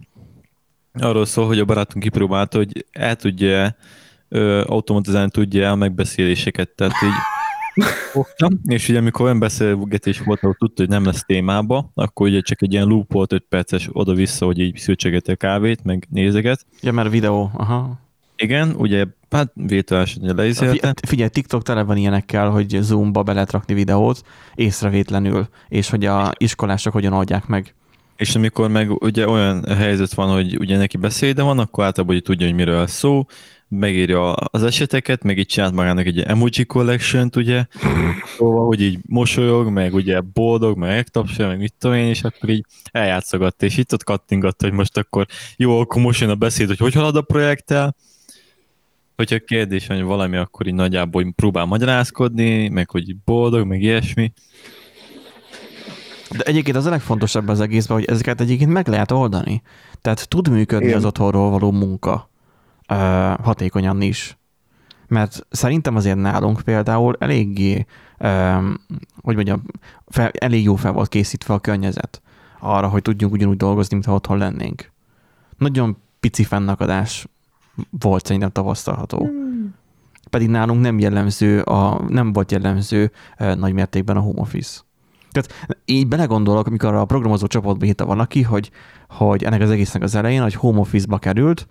arról szól, hogy a barátunk kipróbálta, hogy el tudja ö, automatizálni tudja a megbeszéléseket, tehát így fogtam, és ugye amikor olyan beszélgetés volt, ahol tudta, hogy nem lesz témába, akkor ugye csak egy ilyen loop volt 5 perces oda-vissza, hogy így szűcsegeti a kávét, meg nézeget. Ja, mert videó, aha. Igen, ugye, hát virtuálisan leizélte. Figyelj, TikTok tele van ilyenekkel, hogy Zoom-ba be lehet rakni videót észrevétlenül, és hogy a iskolások hogyan adják meg. És amikor meg ugye olyan helyzet van, hogy ugye neki beszéde van, akkor általában hogy tudja, hogy miről szó, megírja az eseteket, meg így csinált magának egy emoji collection ugye, szóval, hogy így mosolyog, meg ugye boldog, meg megtapsol, meg mit tudom én, és akkor így eljátszogatta, és itt ott kattingatta, hogy most akkor jó, akkor most jön a beszéd, hogy hogy halad a projekttel, hogyha kérdés van, hogy valami, akkor így nagyjából próbál magyarázkodni, meg hogy boldog, meg ilyesmi. De egyébként az a legfontosabb az egészben, hogy ezeket egyébként meg lehet oldani. Tehát tud működni Igen. az otthonról való munka uh, hatékonyan is. Mert szerintem azért nálunk például eléggé, um, hogy mondjam, fel, elég jó fel volt készítve a környezet arra, hogy tudjunk ugyanúgy dolgozni, mintha otthon lennénk. Nagyon pici fennakadás volt szerintem tapasztalható. Hmm. Pedig nálunk nem jellemző, a, nem volt jellemző uh, nagy mértékben a home office. Tehát így belegondolok, amikor a programozó csapatba hitte valaki, hogy, hogy ennek az egésznek az elején, hogy home office-ba került,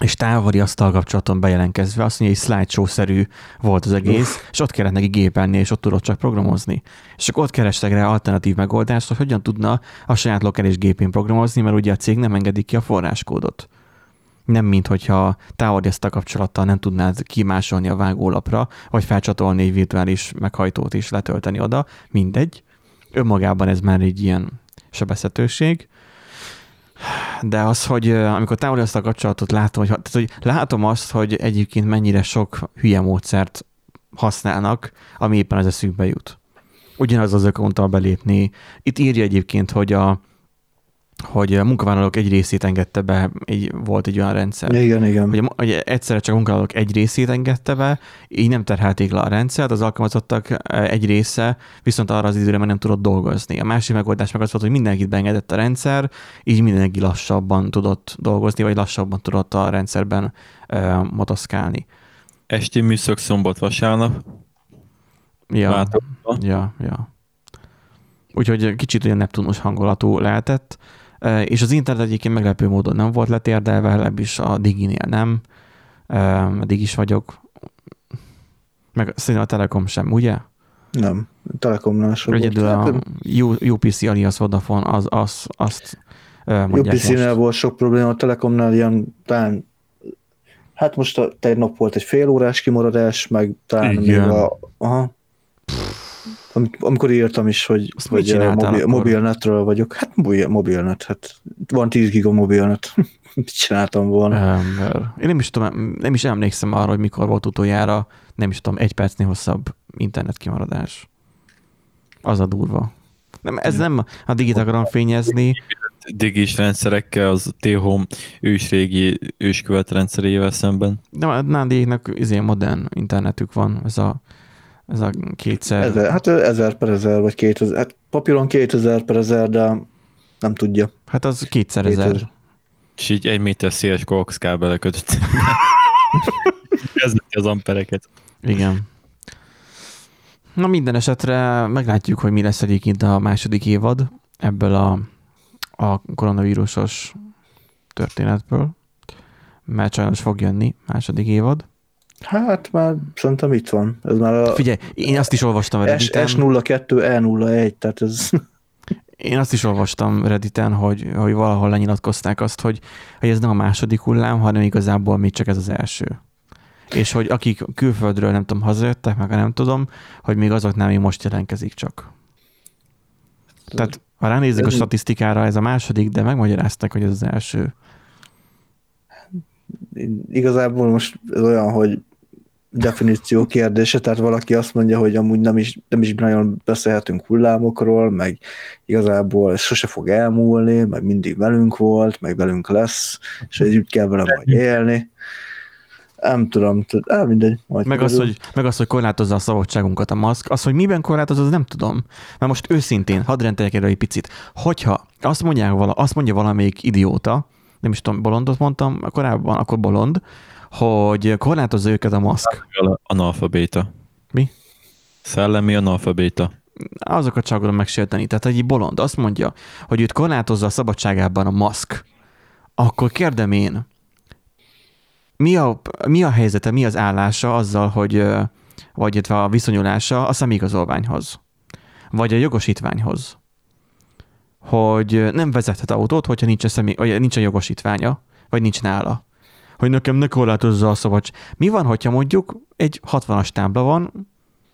és távoli asztal kapcsolaton bejelentkezve, azt mondja, hogy slideshow-szerű volt az egész, Uff. és ott kellett neki gépelni, és ott tudott csak programozni. És akkor ott kerestek rá alternatív megoldást, hogy hogyan tudna a saját lokális gépén programozni, mert ugye a cég nem engedik ki a forráskódot nem mint hogyha távoli ezt a kapcsolattal nem tudnád kimásolni a vágólapra, vagy felcsatolni egy virtuális meghajtót is letölteni oda, mindegy. Önmagában ez már egy ilyen sebezhetőség. De az, hogy amikor távoli azt a kapcsolatot látom, hogy, tehát, hogy látom azt, hogy egyébként mennyire sok hülye módszert használnak, ami éppen az eszükbe jut. Ugyanaz az ökonttal belépni. Itt írja egyébként, hogy a, hogy a munkavállalók egy részét engedte be, egy, volt egy olyan rendszer. Igen, igen. Hogy, hogy egyszerre csak a munkavállalók egy részét engedte be, így nem terhelték le a rendszert, az alkalmazottak e, egy része viszont arra az időre már nem tudott dolgozni. A másik megoldás meg az volt, hogy mindenkit beengedett a rendszer, így mindenki lassabban tudott dolgozni, vagy lassabban tudott a rendszerben uh, motoszkálni. Esti műszak szombat vasárnap? Ja, Látomba. ja, ja. Úgyhogy kicsit olyan Neptunus hangulatú lehetett, Eh, és az internet egyébként meglepő módon nem volt letérdelve, legalábbis a Diginél nem. Eddig is vagyok. Meg szerintem a Telekom sem, ugye? Nem, Telekomnál sem Egyedül volt. a Hát, UPC alias Vodafone, az, az, azt mondják UPC-nél volt sok probléma, a Telekomnál ilyen talán Hát most a, tegnap volt egy fél órás kimaradás, meg talán még Igen. a... Aha. Am- Amikor írtam is, hogy, Azt hogy mobil, mobilnetről vagyok. Hát mobil, mobilnet, hát van 10 giga mobilnet. Mit csináltam volna? Ember. Én nem is tudom, nem is emlékszem arra, hogy mikor volt utoljára, nem is tudom, egy percnél hosszabb internet kimaradás. Az a durva. Nem, ez nem a digit akarom fényezni, Digis rendszerekkel, az T-Home ősrégi őskövet rendszerével szemben. de a Nádéknak izé modern internetük van, ez a, ez a kétszer. Ezer, hát 1000 per 1000, vagy 2000. Hát papíron 2000 per 1000, de nem tudja. Hát az kétszer ezer. 2000. És így egy méter széles coax kábele kötött. Kezdeti az ampereket. Igen. Na minden esetre meglátjuk, hogy mi lesz egyébként a második évad ebből a, a koronavírusos történetből, mert sajnos fog jönni második évad. Hát már szerintem itt van. Ez már a Figyelj, én azt is olvastam Redditen, S02, E01, tehát ez én azt is olvastam Redditen, hogy, hogy valahol lenyilatkozták azt, hogy, hogy ez nem a második hullám, hanem igazából még csak ez az első. És hogy akik külföldről, nem tudom, hazajöttek, meg nem tudom, hogy még azoknál még most jelentkezik csak. Tehát ha ránézzük a statisztikára, ez a második, de megmagyarázták, hogy ez az első. igazából most ez olyan, hogy definíció kérdése, tehát valaki azt mondja, hogy amúgy nem is, nem is nagyon beszélhetünk hullámokról, meg igazából sose fog elmúlni, meg mindig velünk volt, meg velünk lesz, és együtt kell vele majd élni. Nem tudom, á, mindegy. Majd Meg az, hogy, meg az, hogy korlátozza a szabadságunkat a maszk. Az, hogy miben korlátozza, az nem tudom. Mert most őszintén, hadd rendeljek egy picit. Hogyha azt, mondják vala, azt mondja valamelyik idióta, nem is tudom, bolondot mondtam korábban, akkor bolond, hogy korlátozza őket a maszk. Analfabéta. Mi? Szellemi analfabéta. Azokat csak akarom megsérteni. Tehát egy bolond azt mondja, hogy őt korlátozza a szabadságában a maszk. Akkor kérdem én, mi a, mi a helyzete, mi az állása azzal, hogy vagy illetve a viszonyulása a személyigazolványhoz, vagy a jogosítványhoz, hogy nem vezethet autót, hogyha nincs a, személy, vagy nincs a jogosítványa, vagy nincs nála. Hogy nekem ne korlátozza a szabadság. Mi van, hogyha mondjuk egy 60-as tábla van,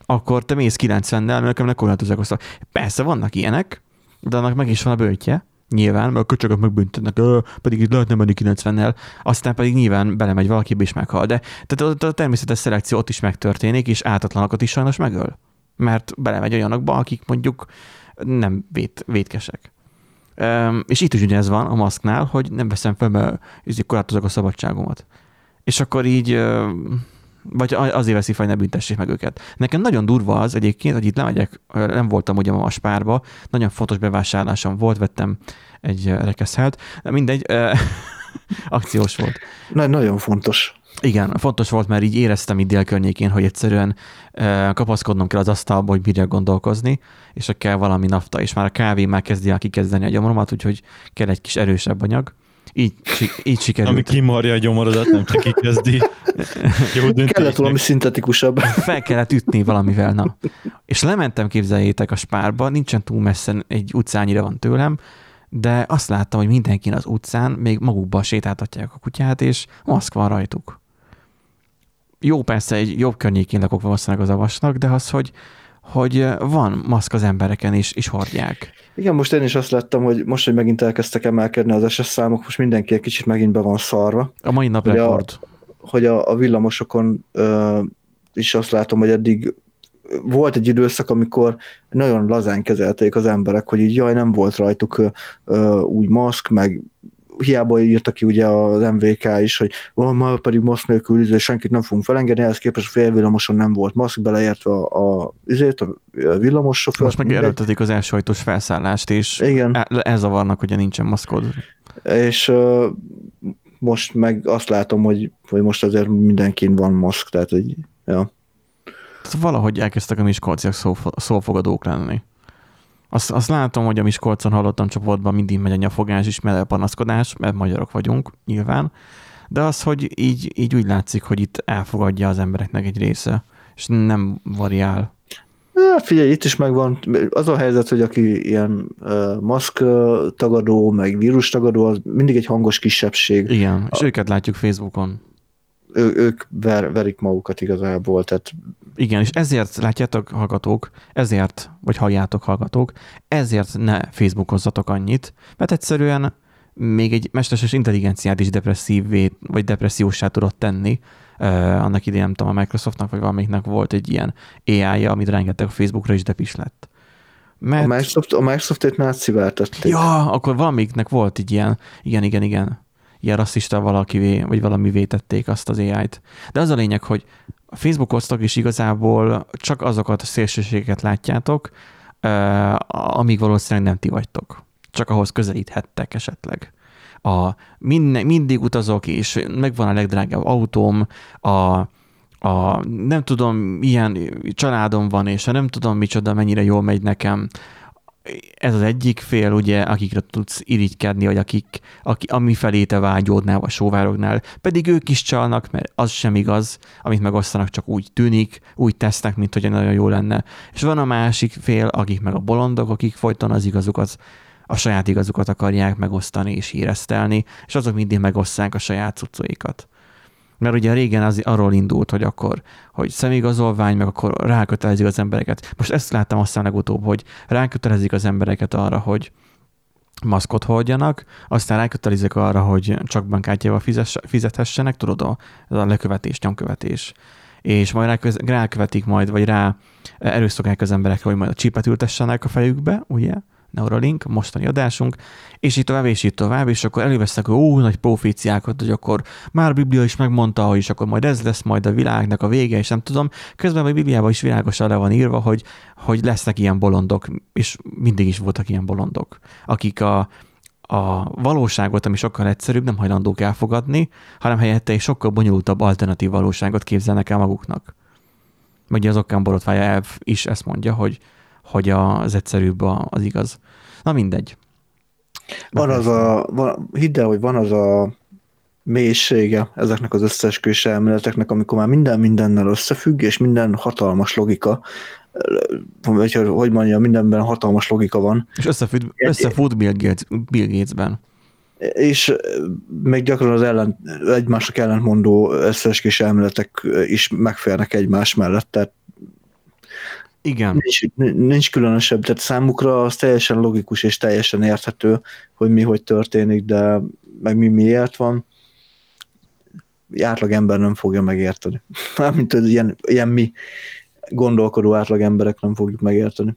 akkor te mész 90-nel, nekem ne korlátozzák a szabadság. Persze vannak ilyenek, de annak meg is van a bőtje, nyilván, mert a köcsögök megbüntetnek, "Ö, pedig itt lehetne menni 90-nel, aztán pedig nyilván belemegy valakibe is meghal. De tehát a, a természetes szelekció ott is megtörténik, és átatlanokat is sajnos megöl. Mert belemegy olyanokba, akik mondjuk nem vét, vétkesek. És itt is ugyanez van a maszknál, hogy nem veszem fel, mert így korlátozok a szabadságomat. És akkor így, vagy azért veszi fel, hogy ne büntessék meg őket. Nekem nagyon durva az egyébként, hogy itt lemegyek, nem voltam ugye a spárba, nagyon fontos bevásárlásom volt, vettem egy de mindegy, akciós volt. Na, nagyon fontos. Igen, fontos volt, mert így éreztem itt dél környékén, hogy egyszerűen kapaszkodnom kell az asztalba, hogy bírjak gondolkozni, és akkor kell valami nafta, és már a kávé már kezdi el kikezdeni a gyomromat, úgyhogy kell egy kis erősebb anyag. Így, így sikerült. Ami kimarja a gyomorodat, nem csak kikezdi. Jó döntés. Kellett valami szintetikusabb. fel kellett ütni valamivel, na. És lementem, képzeljétek, a spárba, nincsen túl messze, egy utcányira van tőlem, de azt láttam, hogy mindenkin az utcán még magukban sétáltatják a kutyát, és maszk van rajtuk. Jó, persze, egy jobb környékén lakok valószínűleg az avasnak, de az, hogy, hogy van maszk az embereken, és, és hordják. Igen, most én is azt láttam, hogy most, hogy megint elkezdtek emelkedni az SS számok, most mindenki egy kicsit megint be van szarva, A mai nap a- rekord. hogy a, a villamosokon ö, is azt látom, hogy eddig volt egy időszak, amikor nagyon lazán kezelték az emberek, hogy így jaj, nem volt rajtuk ö, úgy maszk, meg hiába írta ki ugye az MVK is, hogy oh, már pedig maszk nélkül izé, senkit nem fogunk felengedni, ehhez képest a félvillamoson nem volt maszk, beleértve a, a, izét, a villamos sofőr. Most meg erőltetik az elsőhajtós felszállást, és Igen. el- elzavarnak, hogy nincsen maszkod. és uh, most meg azt látom, hogy, hogy most azért mindenkin van maszk, tehát hogy, ja. Tehát valahogy elkezdtek a miskolciak szófogadók lenni. Azt, azt látom, hogy a Miskolcon hallottam csoportban mindig megy a nyafogás is, mert panaszkodás, mert magyarok vagyunk, nyilván. De az, hogy így, így úgy látszik, hogy itt elfogadja az embereknek egy része, és nem variál. Hát figyelj, itt is megvan. Az a helyzet, hogy aki ilyen uh, maszk tagadó, meg vírus tagadó, az mindig egy hangos kisebbség. Igen, és a... őket látjuk Facebookon ő, ők ver, verik magukat igazából. Tehát... Igen, és ezért látjátok, hallgatók, ezért, vagy halljátok, hallgatók, ezért ne Facebookozzatok annyit, mert egyszerűen még egy mesterséges intelligenciát is depresszívvé, vagy depressziósá tudott tenni. Uh, annak idején, nem tudom, a Microsoftnak, vagy valamelyiknek volt egy ilyen AI-ja, amit rengeteg a Facebookra is depis lett. Mert... A Microsoft, a Microsoft-ét már Ja, akkor valamiknek volt egy ilyen, igen, igen, igen ilyen rasszista valakivé, vagy valami vétették azt az AI-t. De az a lényeg, hogy a Facebookoztok is igazából csak azokat a szélsőségeket látjátok, amíg valószínűleg nem ti vagytok. Csak ahhoz közelíthettek esetleg. A, minden, mindig utazok, és megvan a legdrágább autóm, a, a nem tudom, milyen családom van, és a nem tudom micsoda, mennyire jól megy nekem, ez az egyik fél, ugye, akikre tudsz irigykedni, vagy akik, aki, ami felé te vágyódnál, vagy sóvárognál, pedig ők is csalnak, mert az sem igaz, amit megosztanak, csak úgy tűnik, úgy tesznek, mint hogy nagyon jó lenne. És van a másik fél, akik meg a bolondok, akik folyton az igazukat, a saját igazukat akarják megosztani és híresztelni, és azok mindig megosztják a saját cuccaikat. Mert ugye régen az arról indult, hogy akkor, hogy személyigazolvány, meg akkor rákötelezik az embereket. Most ezt láttam aztán legutóbb, hogy rákötelezik az embereket arra, hogy maszkot hordjanak, aztán rákötelezik arra, hogy csak bankkártyával fizethessenek, tudod, a, a lekövetés, nyomkövetés. És majd rákövetik majd, vagy rá erőszakják az emberekre, hogy majd a csípet ültessenek a fejükbe, ugye? Neuralink, mostani adásunk, és így tovább, és így tovább, és akkor előveszek, hogy ó, nagy proféciákat, hogy akkor már a Biblia is megmondta, hogy is akkor majd ez lesz majd a világnak a vége, és nem tudom. Közben a Bibliában is világosan le van írva, hogy, hogy lesznek ilyen bolondok, és mindig is voltak ilyen bolondok, akik a, a valóságot, ami sokkal egyszerűbb, nem hajlandók elfogadni, hanem helyette egy sokkal bonyolultabb alternatív valóságot képzelnek el maguknak. Ugye az okkán borotvája elv is ezt mondja, hogy hogy az egyszerűbb az igaz. Na mindegy. Van az a, van, hidd el, hogy van az a mélysége ezeknek az összeesküvés elméleteknek, amikor már minden mindennel összefügg, és minden hatalmas logika, vagy hogy mondja, mindenben hatalmas logika van. És összefügg, összefut Bill, Gates, Bill Gatesben. És még gyakran az ellen, egymásnak ellentmondó összeesküvés elméletek is megférnek egymás mellett, tehát igen. Nincs, nincs különösebb, tehát számukra az teljesen logikus és teljesen érthető, hogy mi hogy történik, de meg mi miért van. Átlag ember nem fogja megérteni. Mármint ilyen, ilyen mi gondolkodó átlag emberek nem fogjuk megérteni.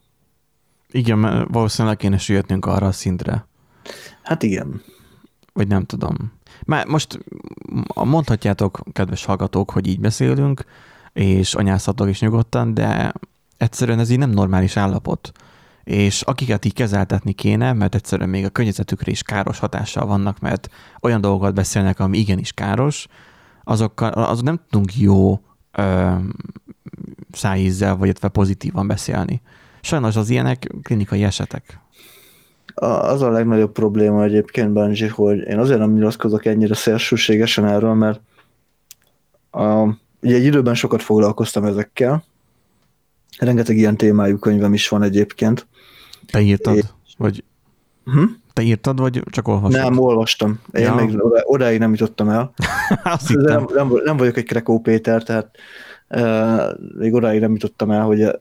Igen, mert valószínűleg kéne süllyednünk arra a szintre. Hát igen. Vagy nem tudom. Már most mondhatjátok, kedves hallgatók, hogy így beszélünk, és anyázhatok is nyugodtan, de egyszerűen ez így nem normális állapot. És akiket így kezeltetni kéne, mert egyszerűen még a környezetükre is káros hatással vannak, mert olyan dolgokat beszélnek, ami igenis káros, azokkal, azok nem tudunk jó ö, szájízzel, vagy pozitívan beszélni. Sajnos az ilyenek klinikai esetek. Az a legnagyobb probléma egyébként, Benji, hogy én azért nem nyilatkozok ennyire szélsőségesen erről, mert a, ugye egy időben sokat foglalkoztam ezekkel, Rengeteg ilyen témájú könyvem is van egyébként. Te írtad? É... Vagy... Hm? Te írtad, vagy csak olvastad? Nem, olvastam. Én ja. még odáig nem jutottam el. nem, nem, nem vagyok egy Krekó Péter, tehát uh, még odáig nem jutottam el, hogy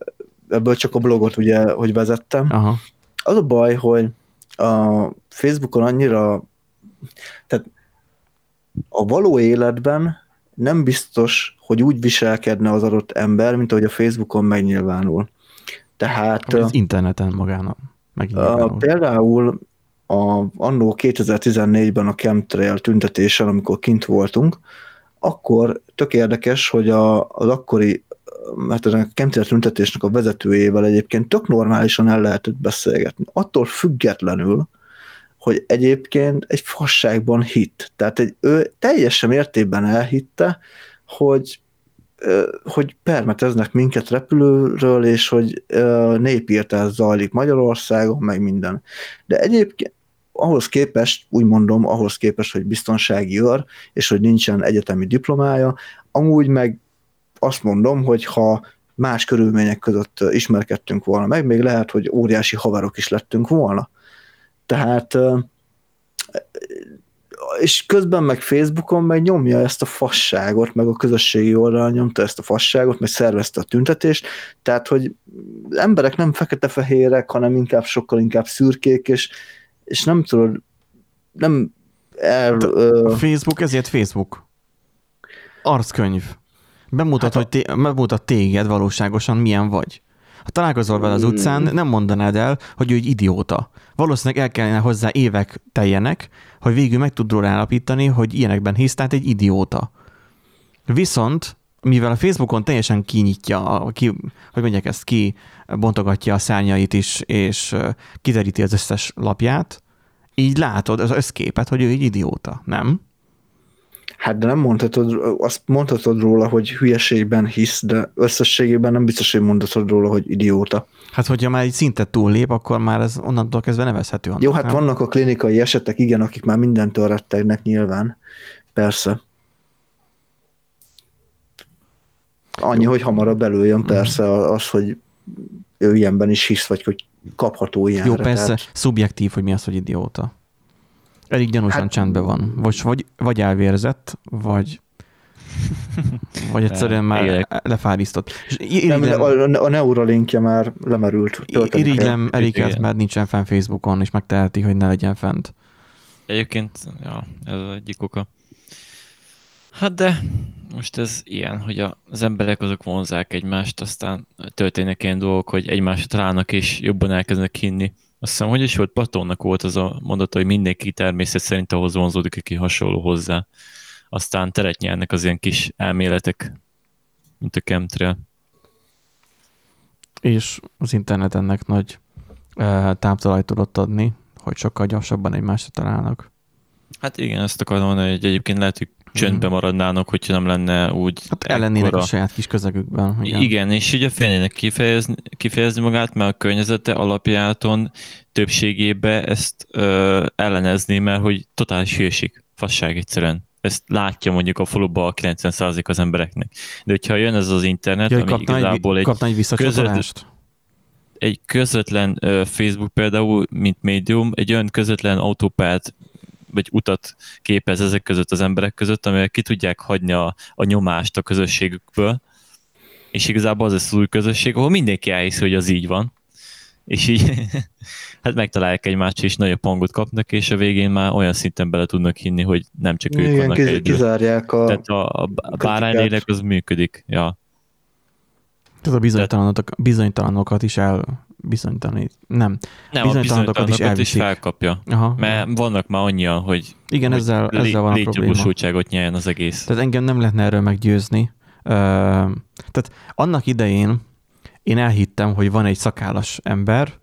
ebből csak a blogot ugye, hogy vezettem. Aha. Az a baj, hogy a Facebookon annyira, tehát a való életben nem biztos, hogy úgy viselkedne az adott ember, mint ahogy a Facebookon megnyilvánul. Tehát... Az interneten magának megnyilvánul. Például a, annó 2014-ben a chemtrail tüntetésen, amikor kint voltunk, akkor tök érdekes, hogy a, az akkori mert a chemtrail tüntetésnek a vezetőjével egyébként tök normálisan el lehetett beszélgetni. Attól függetlenül, hogy egyébként egy fasságban hit. Tehát egy, ő teljesen mértékben elhitte, hogy hogy permeteznek minket repülőről, és hogy népírtás zajlik Magyarországon, meg minden. De egyébként ahhoz képest, úgy mondom, ahhoz képest, hogy biztonsági őr, és hogy nincsen egyetemi diplomája, amúgy meg azt mondom, hogy ha más körülmények között ismerkedtünk volna meg, még lehet, hogy óriási haverok is lettünk volna. Tehát és közben meg Facebookon meg nyomja ezt a fasságot, meg a közösségi oldalon nyomta ezt a fasságot, meg szervezte a tüntetést, tehát, hogy emberek nem fekete-fehérek, hanem inkább sokkal inkább szürkék, és, és nem tudod, nem el... A Facebook ezért Facebook. Arckönyv. Bemutat, hát a... hogy té- bemutat téged valóságosan milyen vagy. Ha találkozol vele az utcán, nem mondanád el, hogy ő egy idióta. Valószínűleg el kellene hozzá évek teljenek, hogy végül meg tud róla állapítani, hogy ilyenekben hisz, tehát egy idióta. Viszont, mivel a Facebookon teljesen kinyitja, ki, hogy mondják ezt, ki bontogatja a szárnyait is, és kideríti az összes lapját, így látod az összképet, hogy ő egy idióta, nem? Hát de nem mondhatod, azt mondhatod róla, hogy hülyeségben hisz, de összességében nem biztos, hogy mondhatod róla, hogy idióta. Hát, hogyha már egy szintet túllép, akkor már ez onnantól kezdve nevezhető. Annak, Jó, hát nem? vannak a klinikai esetek, igen, akik már mindentől rettegnek nyilván. Persze. Annyi, Jó. hogy hamarabb előjön persze az, hogy ő ilyenben is hisz, vagy hogy kapható ilyenre. Jó, persze, tehát... szubjektív, hogy mi az, hogy idióta. Elég gyanúsan hát, csendben van. Vagy, vagy, vagy elvérzett, vagy vagy egyszerűen már Élek. lefárisztott. Nem, a, a Neuralinkje már lemerült. Irigylem Eriket, mert nincsen fenn Facebookon, és megteheti, hogy ne legyen fent. Egyébként, ja, ez az egyik oka. Hát de most ez ilyen, hogy az emberek azok vonzák egymást, aztán történnek ilyen dolgok, hogy egymásra találnak és jobban elkezdenek hinni azt hiszem, hogy is volt, Platónnak volt az a mondata, hogy mindenki természet szerint ahhoz vonzódik, aki hasonló hozzá. Aztán teret nyernek az ilyen kis elméletek, mint a chemtrail. És az internet ennek nagy e, táptalajt tudott adni, hogy sokkal gyorsabban egymásra találnak. Hát igen, ezt akarom mondani, hogy egyébként lehet, hogy csöndbe mhm. maradnának, hogyha nem lenne úgy... Hát ellennének a saját kis közegükben. Igen, igen és ugye félnének kifejezni, kifejezni magát, mert a környezete alapjáton többségébe ezt ö, ellenezni, mert hogy totális hülyeség, fasság egyszerűen. Ezt látja mondjuk a faluba a 90% az embereknek. De hogyha jön ez az internet, ja, ami kapna igazából egy, egy, egy között, egy közvetlen uh, Facebook például, mint médium, egy olyan közvetlen autópályát vagy utat képez ezek között az emberek között, amelyek ki tudják hagyni a, a nyomást a közösségükből, és igazából az az új közösség, ahol mindenki elhiszi, hogy az így van, és így hát megtalálják egymást, és nagyobb hangot kapnak, és a végén már olyan szinten bele tudnak hinni, hogy nem csak ők Igen, vannak kiz- egyedül. kizárják a Tehát a, a, a báránylélek az működik, ja. Tehát a bizonytalanokat, bizonytalanokat is el bizonytalanít. Nem. Nem, bizonytalanokat is, is felkapja. Aha. Mert vannak már annyian, hogy igen, hogy ezzel, ezzel van a probléma. nyeljen az egész. Tehát engem nem lehetne erről meggyőzni. Uh, tehát annak idején én elhittem, hogy van egy szakállas ember,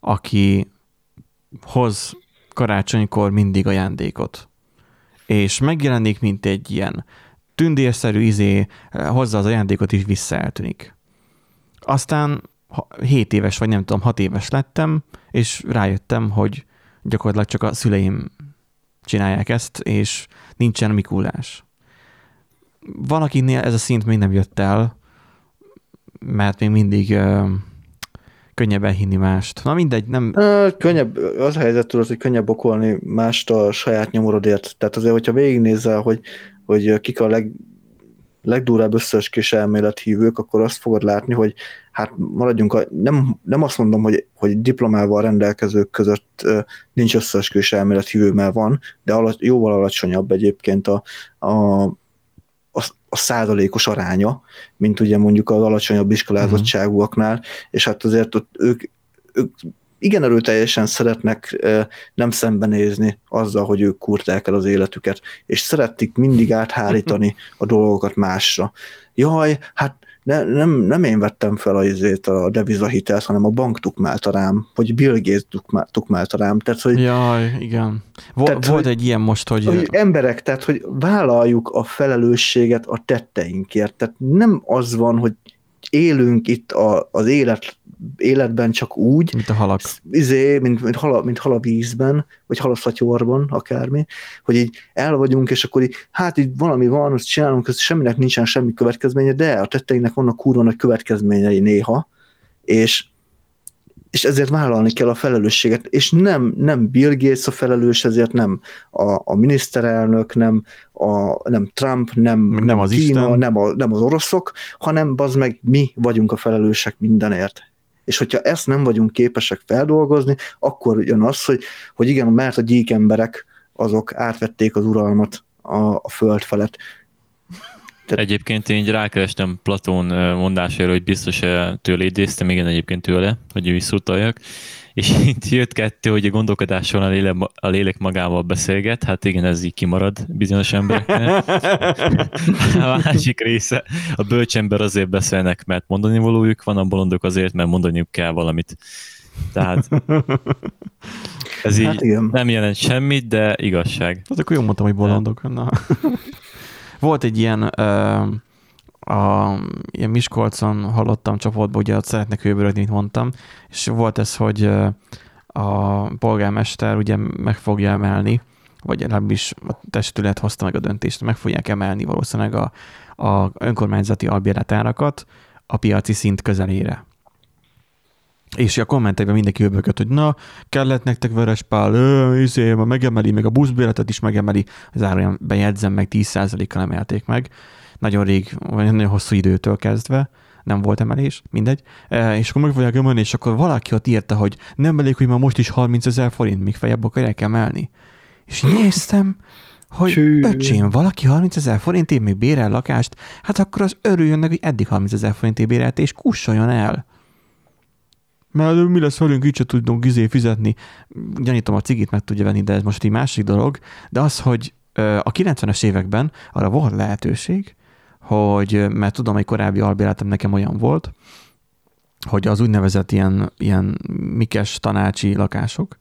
aki hoz karácsonykor mindig ajándékot. És megjelenik, mint egy ilyen tündérszerű izé, hozza az ajándékot, és vissza eltűnik. Aztán 7 éves, vagy nem tudom, 6 éves lettem, és rájöttem, hogy gyakorlatilag csak a szüleim csinálják ezt, és nincsen mikulás. Valakinél ez a szint még nem jött el, mert még mindig uh, könnyebb elhinni mást. Na mindegy, nem... Könnyebb, az a helyzet tudod, hogy könnyebb okolni mást a saját nyomorodért. Tehát azért, hogyha végignézel, hogy, hogy kik a leg, legdurább összeeskés elmélet hívők, akkor azt fogod látni, hogy hát maradjunk, a, nem, nem azt mondom, hogy, hogy diplomával rendelkezők között nincs összeeskés elmélet hívő, mert van, de alatt, jóval alacsonyabb egyébként a, a, a, a százalékos aránya, mint ugye mondjuk az alacsonyabb iskolázottságúaknál, uh-huh. és hát azért ott ők, ők igen erőteljesen szeretnek nem szembenézni azzal, hogy ők kurták el az életüket, és szeretik mindig áthárítani a dolgokat másra. Jaj, hát ne, nem, nem én vettem fel a, izét, a devizahitelt, hanem a bank tukmálta rám, vagy Bill Gates tukmálta rám. Tehát, hogy, Jaj, igen. Vol, tehát, volt hogy, egy ilyen most, hogy... hogy... Emberek, tehát, hogy vállaljuk a felelősséget a tetteinkért. Tehát nem az van, hogy élünk itt a, az élet, életben csak úgy, mint a halak, izé, mint, mint, hal, mint hal a vízben, vagy hal a szatyorban, akármi, hogy így el vagyunk, és akkor így, hát így valami van, azt csinálunk, ez semminek nincsen semmi következménye, de a tetteinknek vannak kurva nagy következményei néha, és és ezért vállalni kell a felelősséget, és nem, nem Bill Gates a felelős, ezért nem a, a miniszterelnök, nem, a, nem Trump, nem, nem az Kína, Isten. nem, a, nem az oroszok, hanem az meg mi vagyunk a felelősek mindenért. És hogyha ezt nem vagyunk képesek feldolgozni, akkor jön az, hogy, hogy igen, mert a gyík emberek azok átvették az uralmat a, a föld felett. Tehát... Egyébként én így rákerestem Platón mondására, hogy biztos tőle idéztem, igen, egyébként tőle, hogy visszutaljak, és itt jött kettő, hogy a gondolkodáson a lélek, a lélek magával beszélget, hát igen, ez így kimarad bizonyos embereknél. A másik része, a bölcsember azért beszélnek, mert mondani valójuk van, a bolondok azért, mert mondaniuk kell valamit. Tehát ez így hát nem jelent semmit, de igazság. Hát akkor jól mondtam, hogy bolondok. Na. Volt egy ilyen, a, ilyen Miskolcon hallottam csoportban, ugye ott szeretnek hőbörögni, mint mondtam, és volt ez, hogy a polgármester ugye meg fogja emelni, vagy legalábbis a testület hozta meg a döntést, meg fogják emelni valószínűleg a, a önkormányzati albéletárakat a piaci szint közelére. És a kommentekben mindenki öbögött, hogy na, kellett nektek veres pál, izé, megemeli, meg a buszbéletet is megemeli, záróján bejegyzem meg, 10%-kal emelték meg. Nagyon rég, vagy nagyon hosszú időtől kezdve nem volt emelés, mindegy. E, és akkor meg fogják emelni, és akkor valaki ott írta, hogy nem elég, hogy már most is 30 ezer forint, még feljebb akarják emelni. És néztem, hogy Csű. öcsém, valaki 30 ezer forintért még bérel lakást, hát akkor az örüljön meg, hogy eddig 30 ezer forintért bérelt, és kussoljon el mert mi lesz velünk, így se tudunk izé fizetni. Gyanítom, a cigit meg tudja venni, de ez most egy másik dolog. De az, hogy a 90-es években arra volt lehetőség, hogy, mert tudom, hogy korábbi albéletem nekem olyan volt, hogy az úgynevezett ilyen, ilyen mikes tanácsi lakások,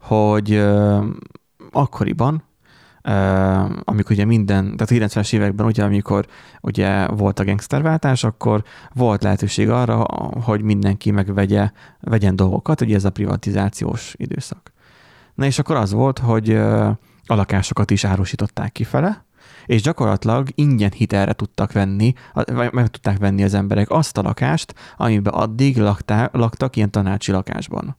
hogy akkoriban amikor ugye minden, tehát 90-es években ugye, amikor ugye volt a gangsterváltás, akkor volt lehetőség arra, hogy mindenki megvegye, vegyen dolgokat, ugye ez a privatizációs időszak. Na és akkor az volt, hogy a lakásokat is árusították kifele, és gyakorlatilag ingyen hitelre tudtak venni, vagy meg tudták venni az emberek azt a lakást, amiben addig laktá, laktak ilyen tanácsi lakásban.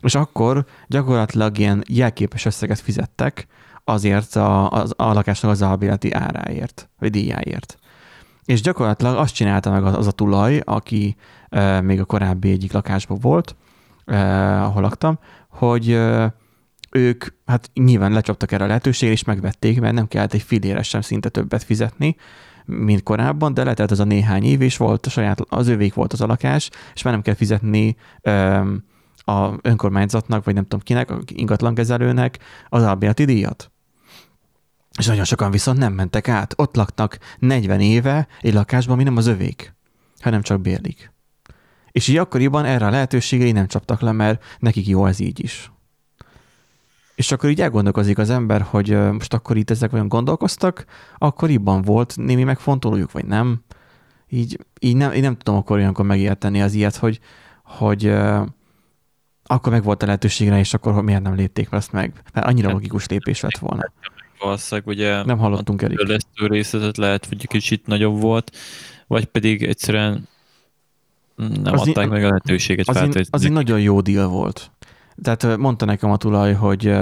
És akkor gyakorlatilag ilyen jelképes összeget fizettek azért a, a, a lakásnak az albérleti áráért, vagy díjáért. És gyakorlatilag azt csinálta meg az, az a tulaj, aki e, még a korábbi egyik lakásban volt, e, ahol laktam, hogy e, ők hát nyilván lecsaptak erre a lehetőségre, és megvették, mert nem kellett egy filéres sem szinte többet fizetni, mint korábban, de letelt az a néhány év, és volt a saját, az övék volt az a lakás, és már nem kell fizetni e, a önkormányzatnak, vagy nem tudom kinek, ingatlankezelőnek az albérleti díjat. És nagyon sokan viszont nem mentek át. Ott laknak 40 éve egy lakásban, ami nem az övék, hanem csak bérlik. És így akkoriban erre a lehetőségre nem csaptak le, mert nekik jó ez így is. És akkor így elgondolkozik az ember, hogy most akkor itt ezek olyan gondolkoztak, akkoriban volt némi megfontolójuk, vagy nem. Így, így nem, én nem tudom akkor olyankor megérteni az ilyet, hogy, hogy akkor meg volt a lehetőségre, és akkor miért nem lépték ezt meg? Mert annyira logikus lépés lett volna valószínűleg ugye nem hallottunk a törlesztő részletet lehet, hogy kicsit nagyobb volt, vagy pedig egyszerűen nem az adták meg a lehetőséget. Az, az, az egy nagyon jó deal volt. Tehát mondta nekem a tulaj, hogy,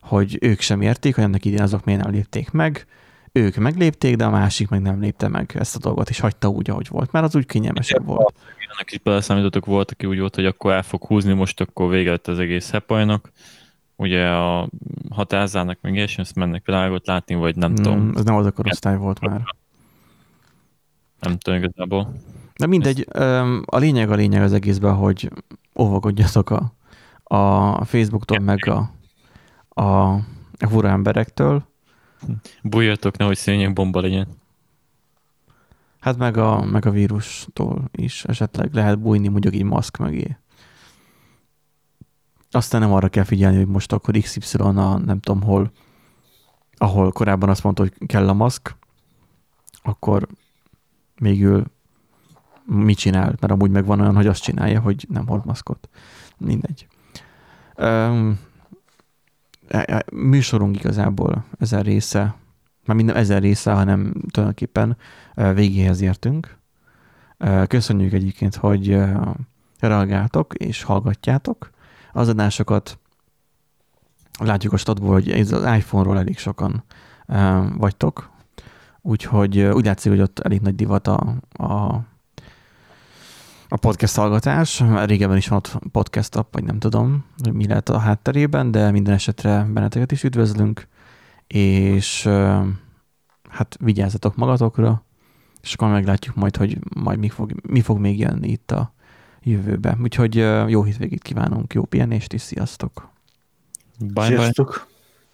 hogy ők sem érték, hogy ennek idén azok miért nem lépték meg, ők meglépték, de a másik meg nem lépte meg ezt a dolgot, és hagyta úgy, ahogy volt, mert az úgy kényelmesebb volt. Ennek is beleszámítottak volt, aki úgy volt, hogy akkor el fog húzni, most akkor vége lett az egész hepajnak ugye a hatázának meg és ezt mennek világot látni, vagy nem mm, tudom. Ez nem az a korosztály volt már. Nem tudom igazából. De mindegy, a lényeg a lényeg az egészben, hogy óvakodjatok a, a Facebooktól, meg a, a, a fura emberektől. Bújjatok, nehogy szények bomba legyen. Hát meg a, meg a vírustól is esetleg lehet bújni mondjuk így maszk mögé. Aztán nem arra kell figyelni, hogy most akkor XY a nem tudom hol, ahol korábban azt mondta, hogy kell a maszk, akkor végül mit csinál, mert amúgy meg van olyan, hogy azt csinálja, hogy nem hord maszkot. Mindegy. Um, műsorunk igazából ezen része, már minden ezer része, hanem tulajdonképpen végéhez értünk. Köszönjük egyébként, hogy reagáltok és hallgatjátok az adásokat. Látjuk a statból, hogy ez az iPhone-ról elég sokan vagytok, úgyhogy úgy látszik, hogy ott elég nagy divat a, a a podcast hallgatás. Régebben is van ott podcast app, vagy nem tudom, hogy mi lehet a hátterében, de minden esetre benneteket is üdvözlünk, és hát vigyázzatok magatokra, és akkor meglátjuk majd, hogy majd mi fog, mi fog még jönni itt a jövőbe. Úgyhogy jó hétvégét kívánunk, jó pihenést, és sziasztok! Bye, bye.